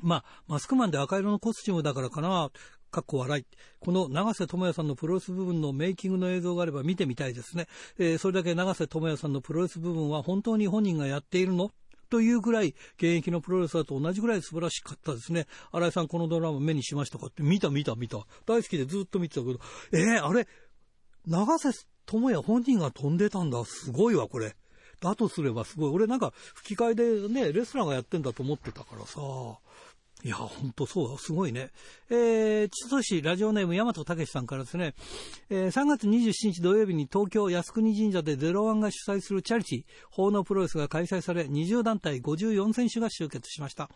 まあ、マスクマンで赤色のコスチュームだからかな。かっこ笑い。この長瀬智也さんのプロレス部分のメイキングの映像があれば見てみたいですね。えー、それだけ長瀬智也さんのプロレス部分は本当に本人がやっているの？というぐらい、現役のプロレスラーと同じぐらい素晴らしかったですね。新井さん、このドラマ目にしましたかって見た見た見た。大好きでずっと見てたけど、えー、あれ、長瀬智也本人が飛んでたんだ。すごいわ、これ。だとすればすごい。俺なんか吹き替えでね、レスラーがやってんだと思ってたからさ。いや、ほんとそう、すごいね。えー、千歳市ラジオネーム大和武さんからですね、えー、3月27日土曜日に東京靖国神社でゼロワンが主催するチャリティー、奉納プロレスが開催され、20団体54選手が集結しました。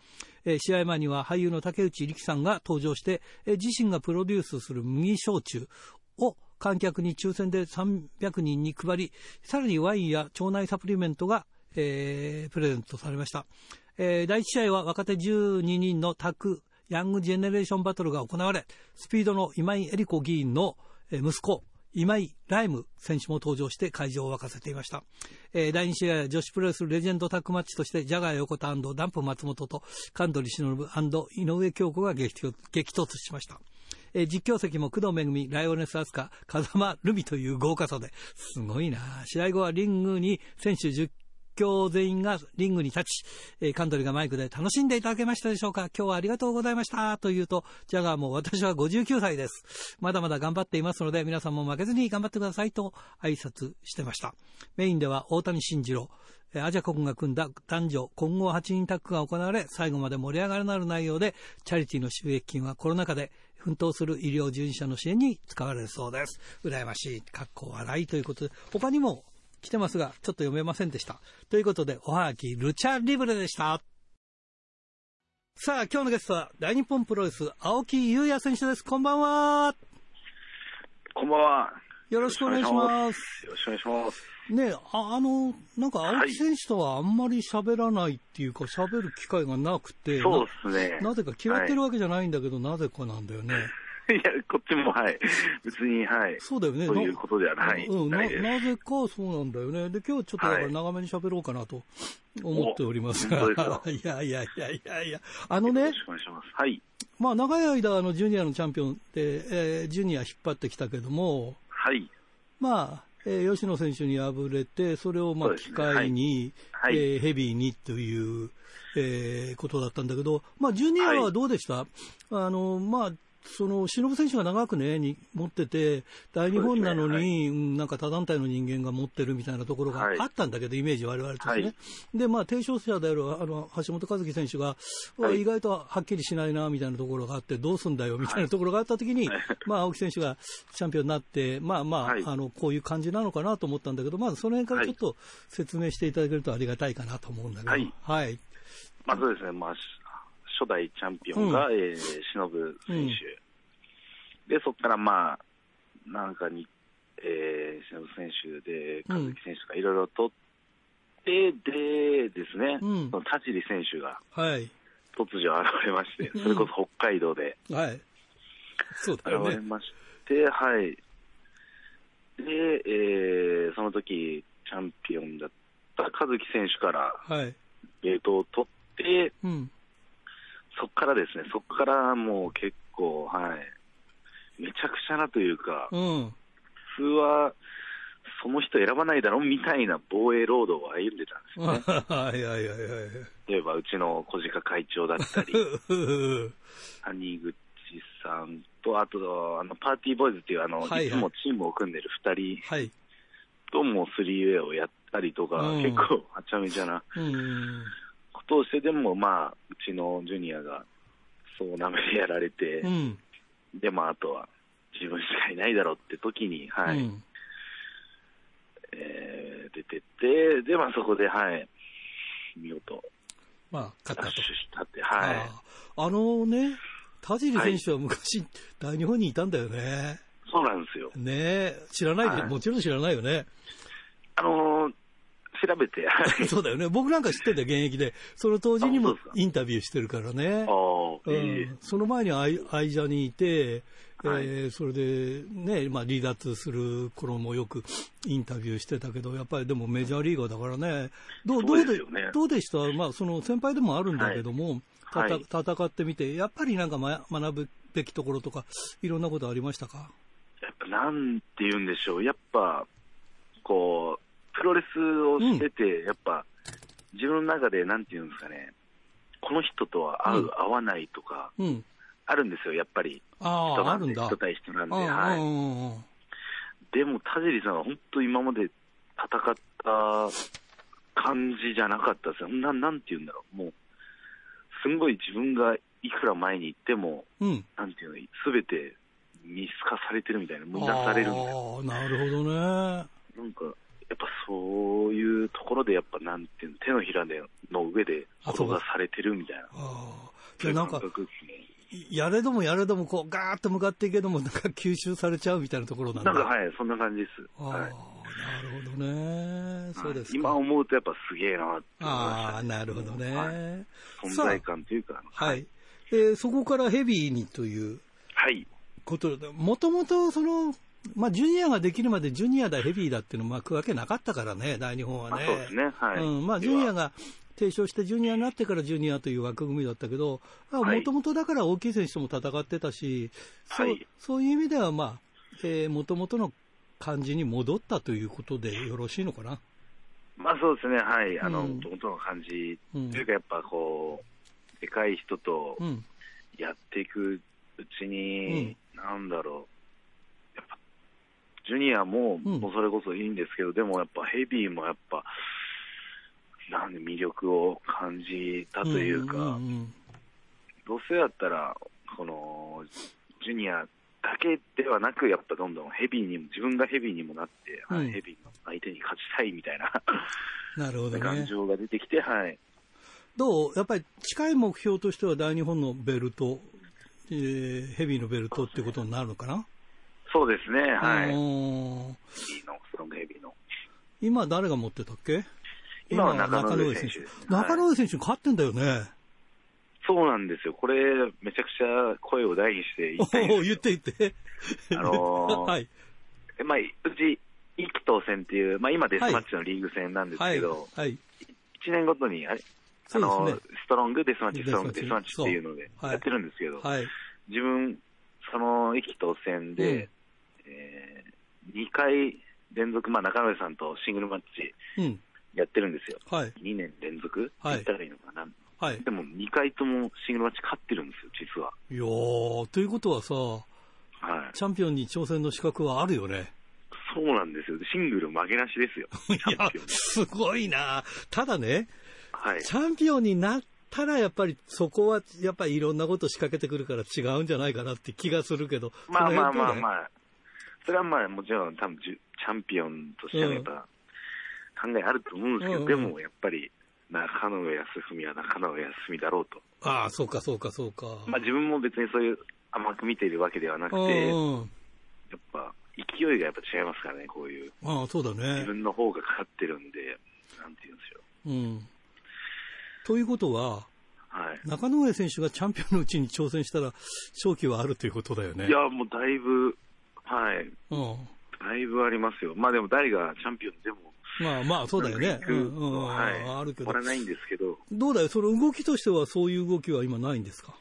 えー、試合前には俳優の竹内力さんが登場して、えー、自身がプロデュースする麦焼酎を観客に抽選で300人に配り、さらにワインや腸内サプリメントが、えー、プレゼントされました。えー、第1試合は若手12人のタッグ、ヤングジェネレーションバトルが行われ、スピードの今井絵理子議員の息子、今井ライム選手も登場して会場を沸かせていました。えー、第2試合は女子プロレスレジェンドタッグマッチとして、ジャガー横田ダンプ松本と神取忍井上京子が激突しました。えー、実況席も工藤めぐみ、ライオネスアスカ、風間ルミという豪華さで、すごいな試合後はリングに選手10況全員がリングに立ち、えー、カントリーがマイクで楽しんでいただけましたでしょうか？今日はありがとうございましたと言うと、ジャガーも私は59歳です。まだまだ頑張っていますので、皆さんも負けずに頑張ってくださいと挨拶してました。メインでは大谷慎次郎、アジャコ君が組んだ男女混合8人タッグが行われ、最後まで盛り上がるなる内容で、チャリティーの収益金はコロナ禍で奮闘する医療従事者の支援に使われるそうです。羨ましい、かっこ笑いということで、他にも来てますが、ちょっと読めませんでした。ということで、おはがき、ルチャリブレでした。さあ、今日のゲストは、大日本プロレス、青木優也選手です。こんばんは。こんばんは。よろしくお願いします。よろしくお願いします。ねあ、あの、なんか青木選手とはあんまり喋らないっていうか、喋る機会がなくて、そうですねな。なぜか嫌ってるわけじゃないんだけど、はい、なぜかなんだよね。いや、こっちも、はい。別に、はい。そうだよね。そういうことではない。うん、な、なぜかそうなんだよね。で、今日ちょっとだから長めに喋ろうかなと思っておりますが。はい、いやいやいやいやいや。あのね。よろしくお願いします。はい。まあ、長い間、あの、ジュニアのチャンピオンで、えー、ジュニア引っ張ってきたけども。はい。まあ、えー、吉野選手に敗れて、それをまあ機会に、はい、えー、ヘビーにという、えー、ことだったんだけど、まあ、ジュニアはどうでした、はい、あのまあその忍選手が長くね、に持ってて、大日本なのに、ねはい、なんか他団体の人間が持ってるみたいなところがあったんだけど、はい、イメージ、われわれとしてね。はい、で、まあ、提唱者であるあの橋本和樹選手が、意外とはっきりしないなみたいなところがあって、どうすんだよみたいなところがあったときに、まあ、青木選手がチャンピオンになって、まあまあ、あのこういう感じなのかなと思ったんだけど、まずその辺からちょっと説明していただけるとありがたいかなと思うんだけど。はい。まずですね、まあ、初代チャンピオンが、うん、えー、忍選手。うんで、そこからまあ、なんかに、えー、忍選手で、和樹選手がいろいろとって、でですね、うん、その田尻選手が、はい、突如現れまして、それこそ北海道で、はい、そうだね、現れまして、はい。で、えー、その時、チャンピオンだった和樹選手から、はい、ベルトを取って、うん、そこからですね、そこからもう結構、はい、めちゃくちゃなというか、うん、普通はその人選ばないだろうみたいな防衛ロードを歩んでたんですよね。は いはいはいはい。例えば、うちの小鹿会長だったり、谷口さんと、あと、あの、パーティーボーイズっていう、あの、はいはい、いつもチームを組んでる二人、はい、ともスリーウェイをやったりとか、うん、結構はちゃめちゃなことをしてでも、まあ、うちのジュニアが、そうなめでやられて、うんで、まあ、あとは自分しかいないだろうって時に、はい、うん、えー、出てって、で、まあ、そこで、はい、見事、まあ、勝ったと。したって、はい。ああのね、田尻選手は昔、はい、大日本にいたんだよね。そうなんですよ。ね知らないで、はい、もちろん知らないよね。あのー、調べて、はい。そうだよね。僕なんか知ってた現役で、その当時にもインタビューしてるからね。あえん、その前にアイアイジャにいて、はい。えーそれでね、まあ、離脱する頃もよくインタビューしてたけど、やっぱりでもメジャーリーガーだからね、どうどうでね。どうでした、まあ、その先輩でもあるんだけども、たはい。た戦ってみて、やっぱりなんか、ま、学ぶべきところとか、いろんなことありましたか？やっぱなんて言うんでしょう、やっぱ、こう、プロレスをしてて、やっぱ、自分の中でなんて言うんですかね、この人とは合う、うん合わないとか、うん。あるんですよ、やっぱり。ああ、人なんで。人対人なんで、うんはい。うんうんでも、田尻さんは本当今まで戦った感じじゃなかったですよ。ななんて言うんだろう。もう、すんごい自分がいくら前に行っても、うん。うん。なんていうの、すべて見透かされてるみたいな、見出されるんですよ。ああ、なるほどね。なんか、やっぱそういうところで、やっぱなんていうの、手のひらでの上で転がされてるみたいな。ああ。なんか。やれどもやれども、こう、ガーッと向かっていけども、なんか吸収されちゃうみたいなところなんだ。なんか、はい、そんな感じです。ああ、はい。なるほどね。そうですか。今思うとやっぱすげえなってああ、なるほどね。はい存在感というか、はい。えーそこからヘビーにというはい。ことで、もともとその、まあ、ジュニアができるまでジュニアだ、ヘビーだっていうのをまくわけなかったからね、大日本はね。まあそうですねはいうん、まあ、ジュニアが提唱して、ジュニアになってからジュニアという枠組みだったけど、もはいともとだから大きい選手とも戦ってたし、そうはいそういう意味では、まあ、もともとの感じに戻ったということでよろしいのかな？まあそうですね、はい。あの、うんもともとの感じうんというか、やっぱこう、でかい人とうん。やっていくうちに、なんだろう。ジュニアも、うん。もうそれこそいいんですけど、でもやっぱヘビーもやっぱ、なんで魅力を感じたというか、んんどうせやったら、この、ジュニアだけではなく、やっぱどんどんヘビーにも、自分がヘビーにもなって、はいうんヘビーの相手に勝ちたいみたいなうんなるほどね。感情が出てきて、はい。どう？やっぱり近い目標としては大日本のベルト、えーヘビーのベルトっていうことになるのかな、そうですね、はい。今誰が持ってたっけ？今は中野上選手ね中野上選手に勝ってんだよね。そうなんですよ。これ、めちゃくちゃ声を大にして言おいたいんですお言って言って。あのー はい。えまあ、うち、一気当選っていう、まあ今デスマッチのリーグ戦なんですはい。けど、はい。1年ごとに、あれあのね。ストロング、デスマッチ、ストロング、デスマッチっていうのでやってるんですけど、はい。自分、その一気当選で、えー、2回連続、まあ中野さんとシングルマッチうん。やってるんですよ。はい。2年連続？はい言ったらいいのかな？はい。でも2回ともシングルマッチ勝ってるんですよ、実は。いやー、ということはさ、はい。チャンピオンに挑戦の資格はあるよね。そうなんですよ。シングル負けなしですよ。チ いやャンピオン、すごいな。ただね、はい。チャンピオンになったら、やっぱりそこは、やっぱりいろんなこと仕掛けてくるから違うんじゃないかなって気がするけど。まあまあまああ。まあ、それはまあもちろん多分チャンピオンとしてのやっぱ考えあると思うんですけど、うんうんでもやっぱり中野康文は中野康文だろうと。ああ、そうかそうかそうか。まあ自分も別にそういう甘く見ているわけではなくて。やっぱ勢いがやっぱ違いますからね、こういう。ああ、そうだ自ね。分の方が勝ってるんで、なんて言うんですよ。うん。ということは、はい。中野上選手がチャンピオンのうちに挑戦したら、勝機はあるということだよね。いや、もうだいぶ、はい。うん。だいぶありますよ。まあでも誰がチャンピオンでも、まあまあ、そうだよね。ううんん、うん、はい。あるけどないんですけど、どうだよ、その動きとしてはそういう動きは今ないんですか？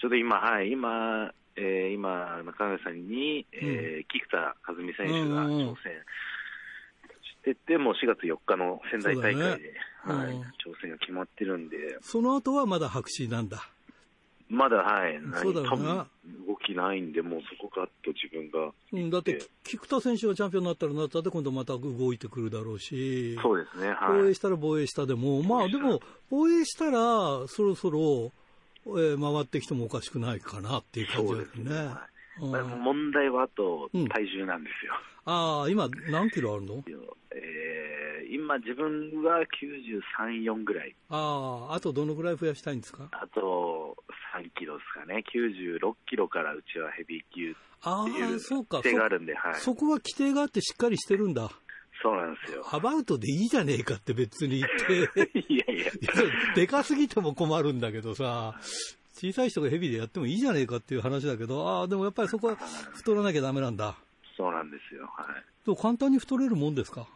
ちょっと今、はい、今、えー今、中川さんに、えー菊田和美選手が挑戦してて、もう4月4日の仙台大会で、ねはいうん挑戦が決まってるんで、その後はまだ白紙なんだ。まだ、はい、そうだろうな多分動きないんで、もうそこがと自分が、うん、だって、菊田選手がチャンピオンになったらなったで、今度また動いてくるだろうし、そうですね、防はい。衛したら防衛したでも、まあでも、防衛したら、そろそろ、えー回ってきてもおかしくないかなっていう感じですね。うん。まあ問題はあとうん体重なんですよ。ああ、今、何キロあるの？えー今、自分は93、4ぐらい。ああ、あとどのぐらい増やしたいんですか？あと3キロですかね、96キロからうちはヘビー級あっていうあ、そうか。規定があるんで、はい、そそこは規定があってしっかりしてるんだ。そうなんですよ。アバウトでいいじゃねえかって別に言って、いやいや、いやでかすぎても困るんだけどさ、小さい人がヘビでやってもいいじゃねえかっていう話だけど、ああ、でもやっぱりそこは太らなきゃダメなんだ。そうなんですよ。はい。でも簡単に太れるもんですか？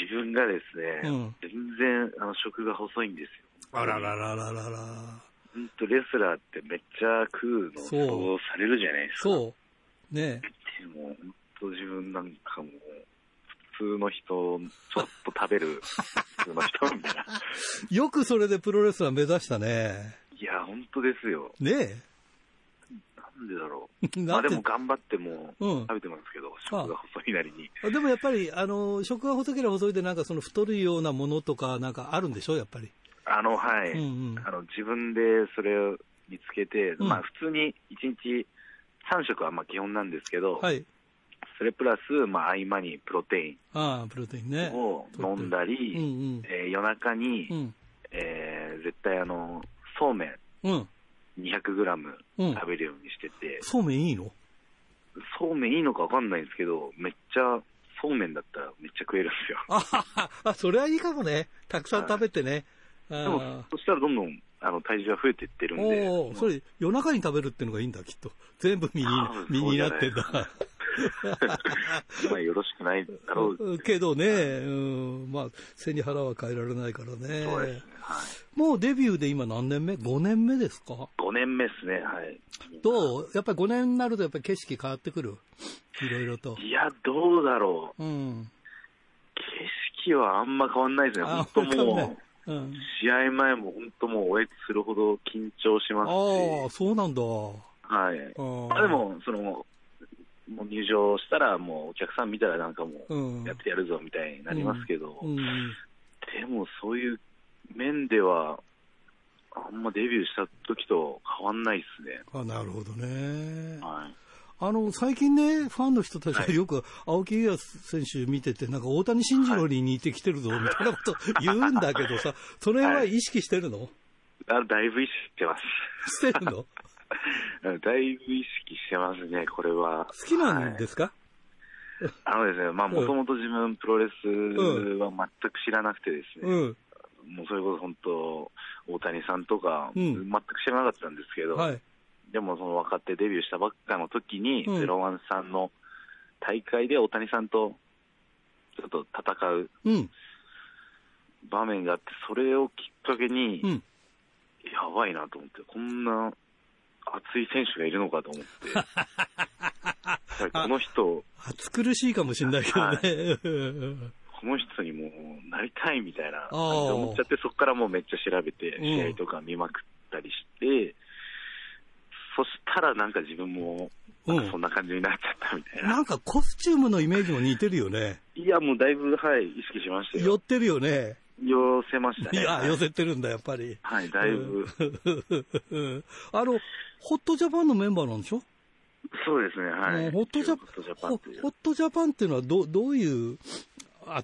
自分がですね、うん全然あの食が細いんですよ。あらららららら。本当レスラーってめっちゃ食うのそされるじゃないですか。そう。ねでも本当自分なんかもう、普通の人、ちょっと食べる 普通の人みたいな。え。よくそれでプロレスラー目指したね。いや、本当ですよ。ねなんでだろえ。う。まあでも頑張ってもうん食べてますけど、食が細いなりに。でもやっぱり、あの、食が細ければ細いで、なんかその太るようなものとか、なんかあるんでしょ、やっぱり？あの、はい。うんうんあの自分でそれを見つけて、うんまあ普通に1日3食はまあ基本なんですけど、はい。それプラス、まあ合間にプロテイああ、プロテインね。ンを飲んだり、うんうん。えー夜中に、うん。えー絶対あの、そうめんうん。200グラムうん食べるようにしてて、そうめんいいの？そうめんいいのかわかんないんですけど、めっちゃ、そうめんだったらめっちゃ食えるんですよ。あそれはいいかもね。たくさん食べてね。あでも、そしたらどんどんあの体重が増えていってるんで、おお、それ夜中に食べるっていうのがいいんだ、きっと。全部身に身になってんだ。まあよろしくないだろう。けどね、うん、まあ、背に腹は変えられないからね。そうですね。はい。もうデビューで今何年目 ?5 年目ですか？5年目ですね、はい。どう？やっぱり5年になるとやっぱり景色変わってくる？いろいろと。いや、どうだろう。うん。景色はあんま変わんないですね。あ本当もう、うん。試合前も本当もうおえつするほど緊張しますああ、し、そうなんだ。はい。あまあで、も、その、もう入場したらもうお客さん見たらなんかもうんうやってやるぞみたいになりますけど、うん。でもそういう面では、あんまデビューした時と変わんないですね。あ、なるほどね。はい。あの、最近ね、ファンの人たちがよく青木優也選手見てて、なんか大谷慎次郎に似てきてるぞ、みたいなこと言うんだけどさ、それは意識してるの？あだいぶ意識してます。してるの？だいぶ意識してますね、これは。好きなんですか、あのですね、まあ、うん。もともと自分、プロレスは全く知らなくてですね、うん。もうそれこそ本当、大谷さんとか、うん。全く知らなかったんですけど、はい。でもその若手デビューしたばっかの時に、うんゼロワンさんの大会で大谷さんとちょっと戦ううん。場面があって、それをきっかけに、うん。やばいなと思って、こんな熱い選手がいるのかと思って、この人、暑苦しいかもしれないけどね。この人にもうなりたいみたいな思っちゃって、そこからもうめっちゃ調べて、うん試合とか見まくったりして、そしたらなんか自分も、うんなんかそんな感じになっちゃったみたいな。なんかコスチュームのイメージも似てるよね。いや、もうだいぶ、はい、意識しましたよ。寄ってるよね。寄せましたね。いや、はい寄せてるんだ、やっぱり。はい、だいぶ。うん あの、ホットジャパンのメンバーなんでしょ？そうですね、はい。うんホットジャパンホットジャパンっていうのはどどういう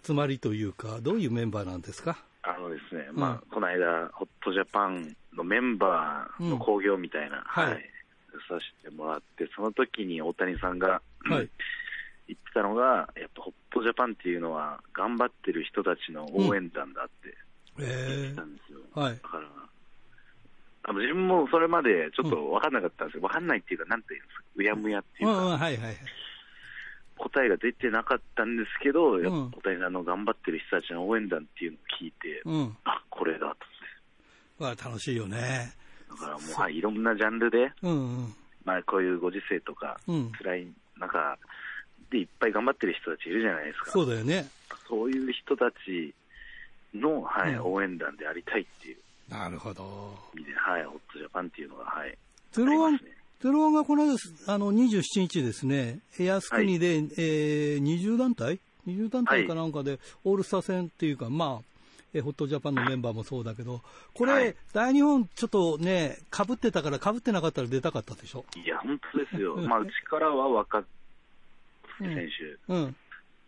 集まりというか、どういうメンバーなんですか？あのですね、うんまあ、この間、ホットジャパンのメンバーの興行みたいな、はいはい、させてもらって、その時に大谷さんが、はい言ってたのが、やっぱホットジャパンっていうのは、頑張ってる人たちの応援団だって言っえてたんですよ。はいだから、あの自分もそれまでちょっと分かんなかったんですけど、分かんないっていうか、なんていうんですか、うやむやっていうか、うんうん、はいはいはい。答えが出てなかったんですけど、やっうんぱ大谷さんの頑張ってる人たちの応援団っていうのを聞いて、うん。あ、これだと思って。まあ楽しいよね。だからもう、はい、いろんなジャンルで、うんうん。まあ、こういうご時世とか、うん。辛い中でいっぱい頑張ってる人たちいるじゃないですか。そうだよね。そういう人たちの、はいうん応援団でありたいっていうなるほど。意味で、はい、ホットジャパンっていうのが、はい。ゼロワンねゼロワンがこの間、あの、27日ですね、靖国で、えー、20団体 ?20 団体かなんかで、オールスター戦っていうか、まあ、えーホットジャパンのメンバーもそうだけど、これ、はい大日本ちょっとね、被ってたから、被ってなかったら出たかったでしょ？いや、本当ですよ。まあ、うちからは若うん選手、うん。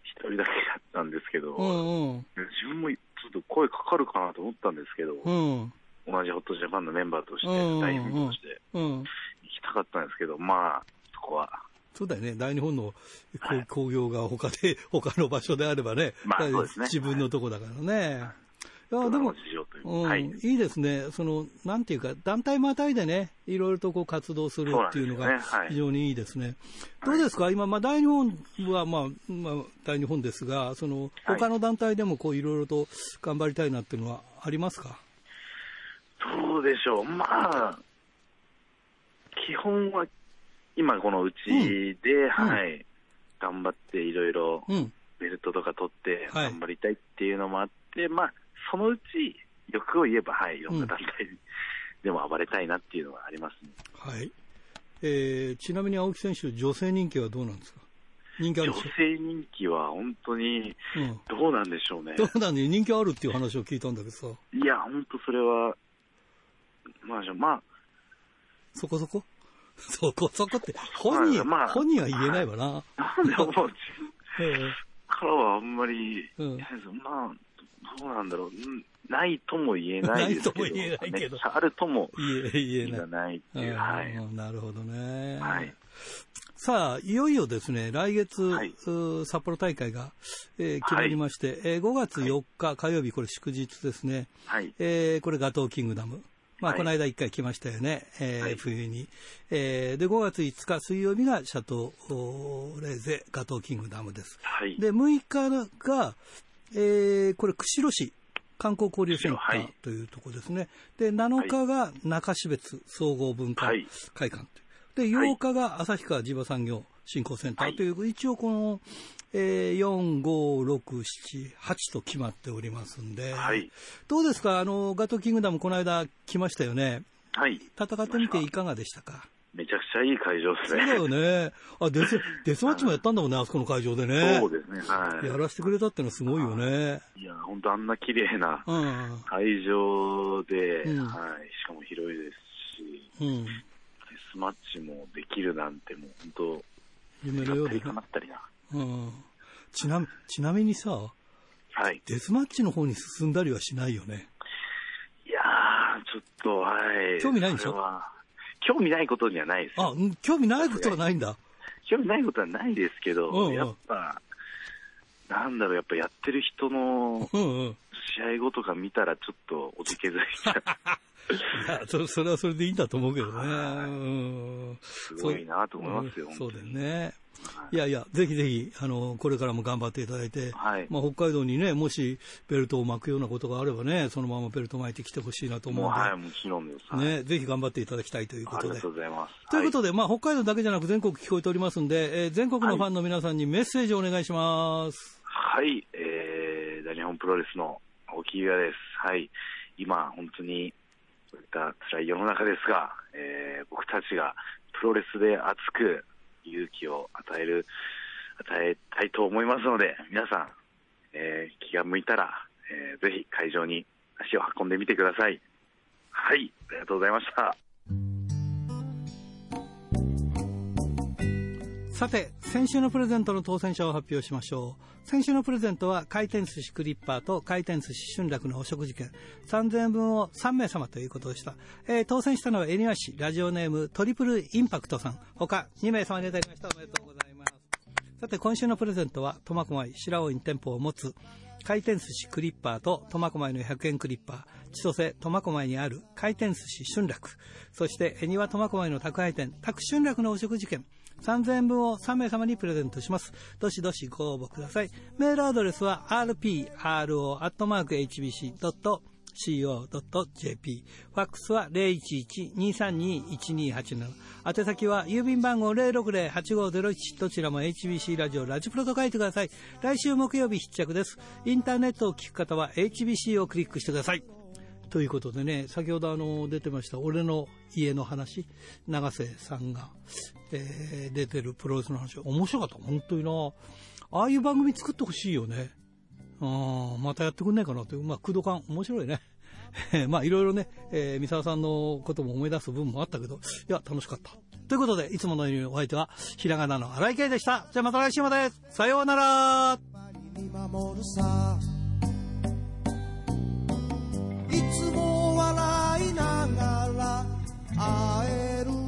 一人だけだったんですけど、うんうん。自分もちょっと声かかるかなと思ったんですけど、うん。同じホットジャパンのメンバーとして、大本として、うん。行きたかったんですけど、まあ、そこはそうだよね。大日本の工工業が他で、他の場所であればね。まあね自分のとこだからね。いや、でもうう。ん、はい。いいですね。その、なんていうか、団体またいでね、いろいろとこう活動するっていうのが非常にいいですね。どうですか？今、まあ、大日本は、まあ、まあ、大日本ですが、その、はい。他の団体でもこう、いろいろと頑張りたいなっていうのはありますか？どうでしょう。まあ、基本は、今このうちで、はい、頑張っていろいろうん。ベルトとか取ってはい。頑張りたいっていうのもあって、まあ、そのうち、欲を言えば、はい、いろんな団体でも暴れたいなっていうのはありますね。はい。えー、ちなみに青木選手、女性人気はどうなんですか？人気ある女性人気は本当にうん。どうなんでしょうね。どうなんで人気あるっていう話を聞いたんだけどさ、いや、本当それは、まあ、じゃあまあ、そこそこ？そこそこって、本人、まあ本人は言えないわな。なんでもう、からはあんまり、うんまあ、どうなんだろう、うんないとも言えないですけど、ないとも言えないけどあるとも言え、ないわ。ないっていう、うんはい。なるほどね。はい。さあ、いよいよですね、来月、はい札幌大会が、えー決まりまして、えー5月4日火曜日、これ祝日ですね。はい。えーこれガトーキングダム。まあ、はいこの間一回来ましたよね、えーはい冬に。えーで、5月5日水曜日がシャトーレーゼガトーキングダムです。はい。で、6日が、えーこれ、釧路市観光交流センターはいというところですね。で、7日が中標津総合文化はい会館という。で、8日が旭川地場産業振興センターという、一応この、えー4、5、6、7、8と決まっておりますんで、はい。どうですか？あの、ガトーキングダムこの間来ましたよね。はい。戦ってみていかがでしたか？めちゃくちゃいい会場ですね。そうだよね。あ、デス、デスマッチもやったんだもんね、あそこの会場でね。そうですね。はい。やらせてくれたってのはすごいよね。いや、本当あんな綺麗なうん。会場で、うんはい。しかも広いですし、うん。デスマッチもできるなんてもう本当、夢のようでかなったりな。うん。ちなみ、ちなみにさ、はい。デスマッチの方に進んだりはしないよね。いやー、ちょっと、はい。興味ないんでしょ？興味ないことにはないですよあ、うん興味ないことはないんだ。興味ないことはないですけど、うんうんやっぱ、なんだろう、やっぱやってる人の。試合後とか見たら、ちょっとおじけづいちゃう。いや、それ、それはそれでいいんだと思うけどね。うん。すごいなと思いますよ、うんそうだよね。いやいや、ぜひぜひ、あの、これからも頑張っていただいて、はいまあ、北海道にね、もしベルトを巻くようなことがあればね、そのままベルト巻いてきてほしいなと思もう、うんで、はい、もちろんです。はいね、ぜひ頑張っていただきたいということでありがと。うございます。ということで、まあ、北海道だけじゃなく全国聞こえておりますんで、えー全国のファンの皆さんにメッセージをお願いします。はい、はい、えー、大日本プロレスの青木優也です。はい、今、本当に、そういった辛い世の中ですが、えー、僕たちがプロレスで熱く勇気を与える、与えたいと思いますので、皆さん、えー気が向いたら、えーぜひ会場に足を運んでみてください。はい、ありがとうございました。さて、先週のプレゼントの当選者を発表しましょう。先週のプレゼントは回転寿司クリッパーと回転寿司春楽のお食事券3000円分を3名様ということでした。えー当選したのは恵庭市ラジオネームトリプルインパクトさん。他2名様にいただきました。おめでとうございます。さて、今週のプレゼントは、苫小牧白尾に店舗を持つ、回転寿司クリッパーと苫小牧の100円クリッパー、千歳苫小牧にある回転寿司春楽、そして恵庭苫小牧の宅配店、宅春楽のお食事券、3000円分を3名様にプレゼントします。どしどしご応募ください。メールアドレスは rpro.hbc.co.jp。ファックスは011-232-1287。宛先は郵便番号060-8501どちらも HBC ラジオラジプロと書いてください。来週木曜日必着です。インターネットを聞く方は HBC をクリックしてください。ということでね、先ほどあの出てました俺の家の話、永瀬さんが、えー、出てるプロレスの話、面白かった、本当にな。ああいう番組作ってほしいよね。うん、またやってくんないかなという、まあ、空洞感、面白いね。まあ、いろいろね、えー、三沢さんのことも思い出す部分もあったけど、いや、楽しかった。ということで、いつものようにお相手は、ひらがなの荒井圭でした。じゃあまた来週までさようならいつも笑いながら会える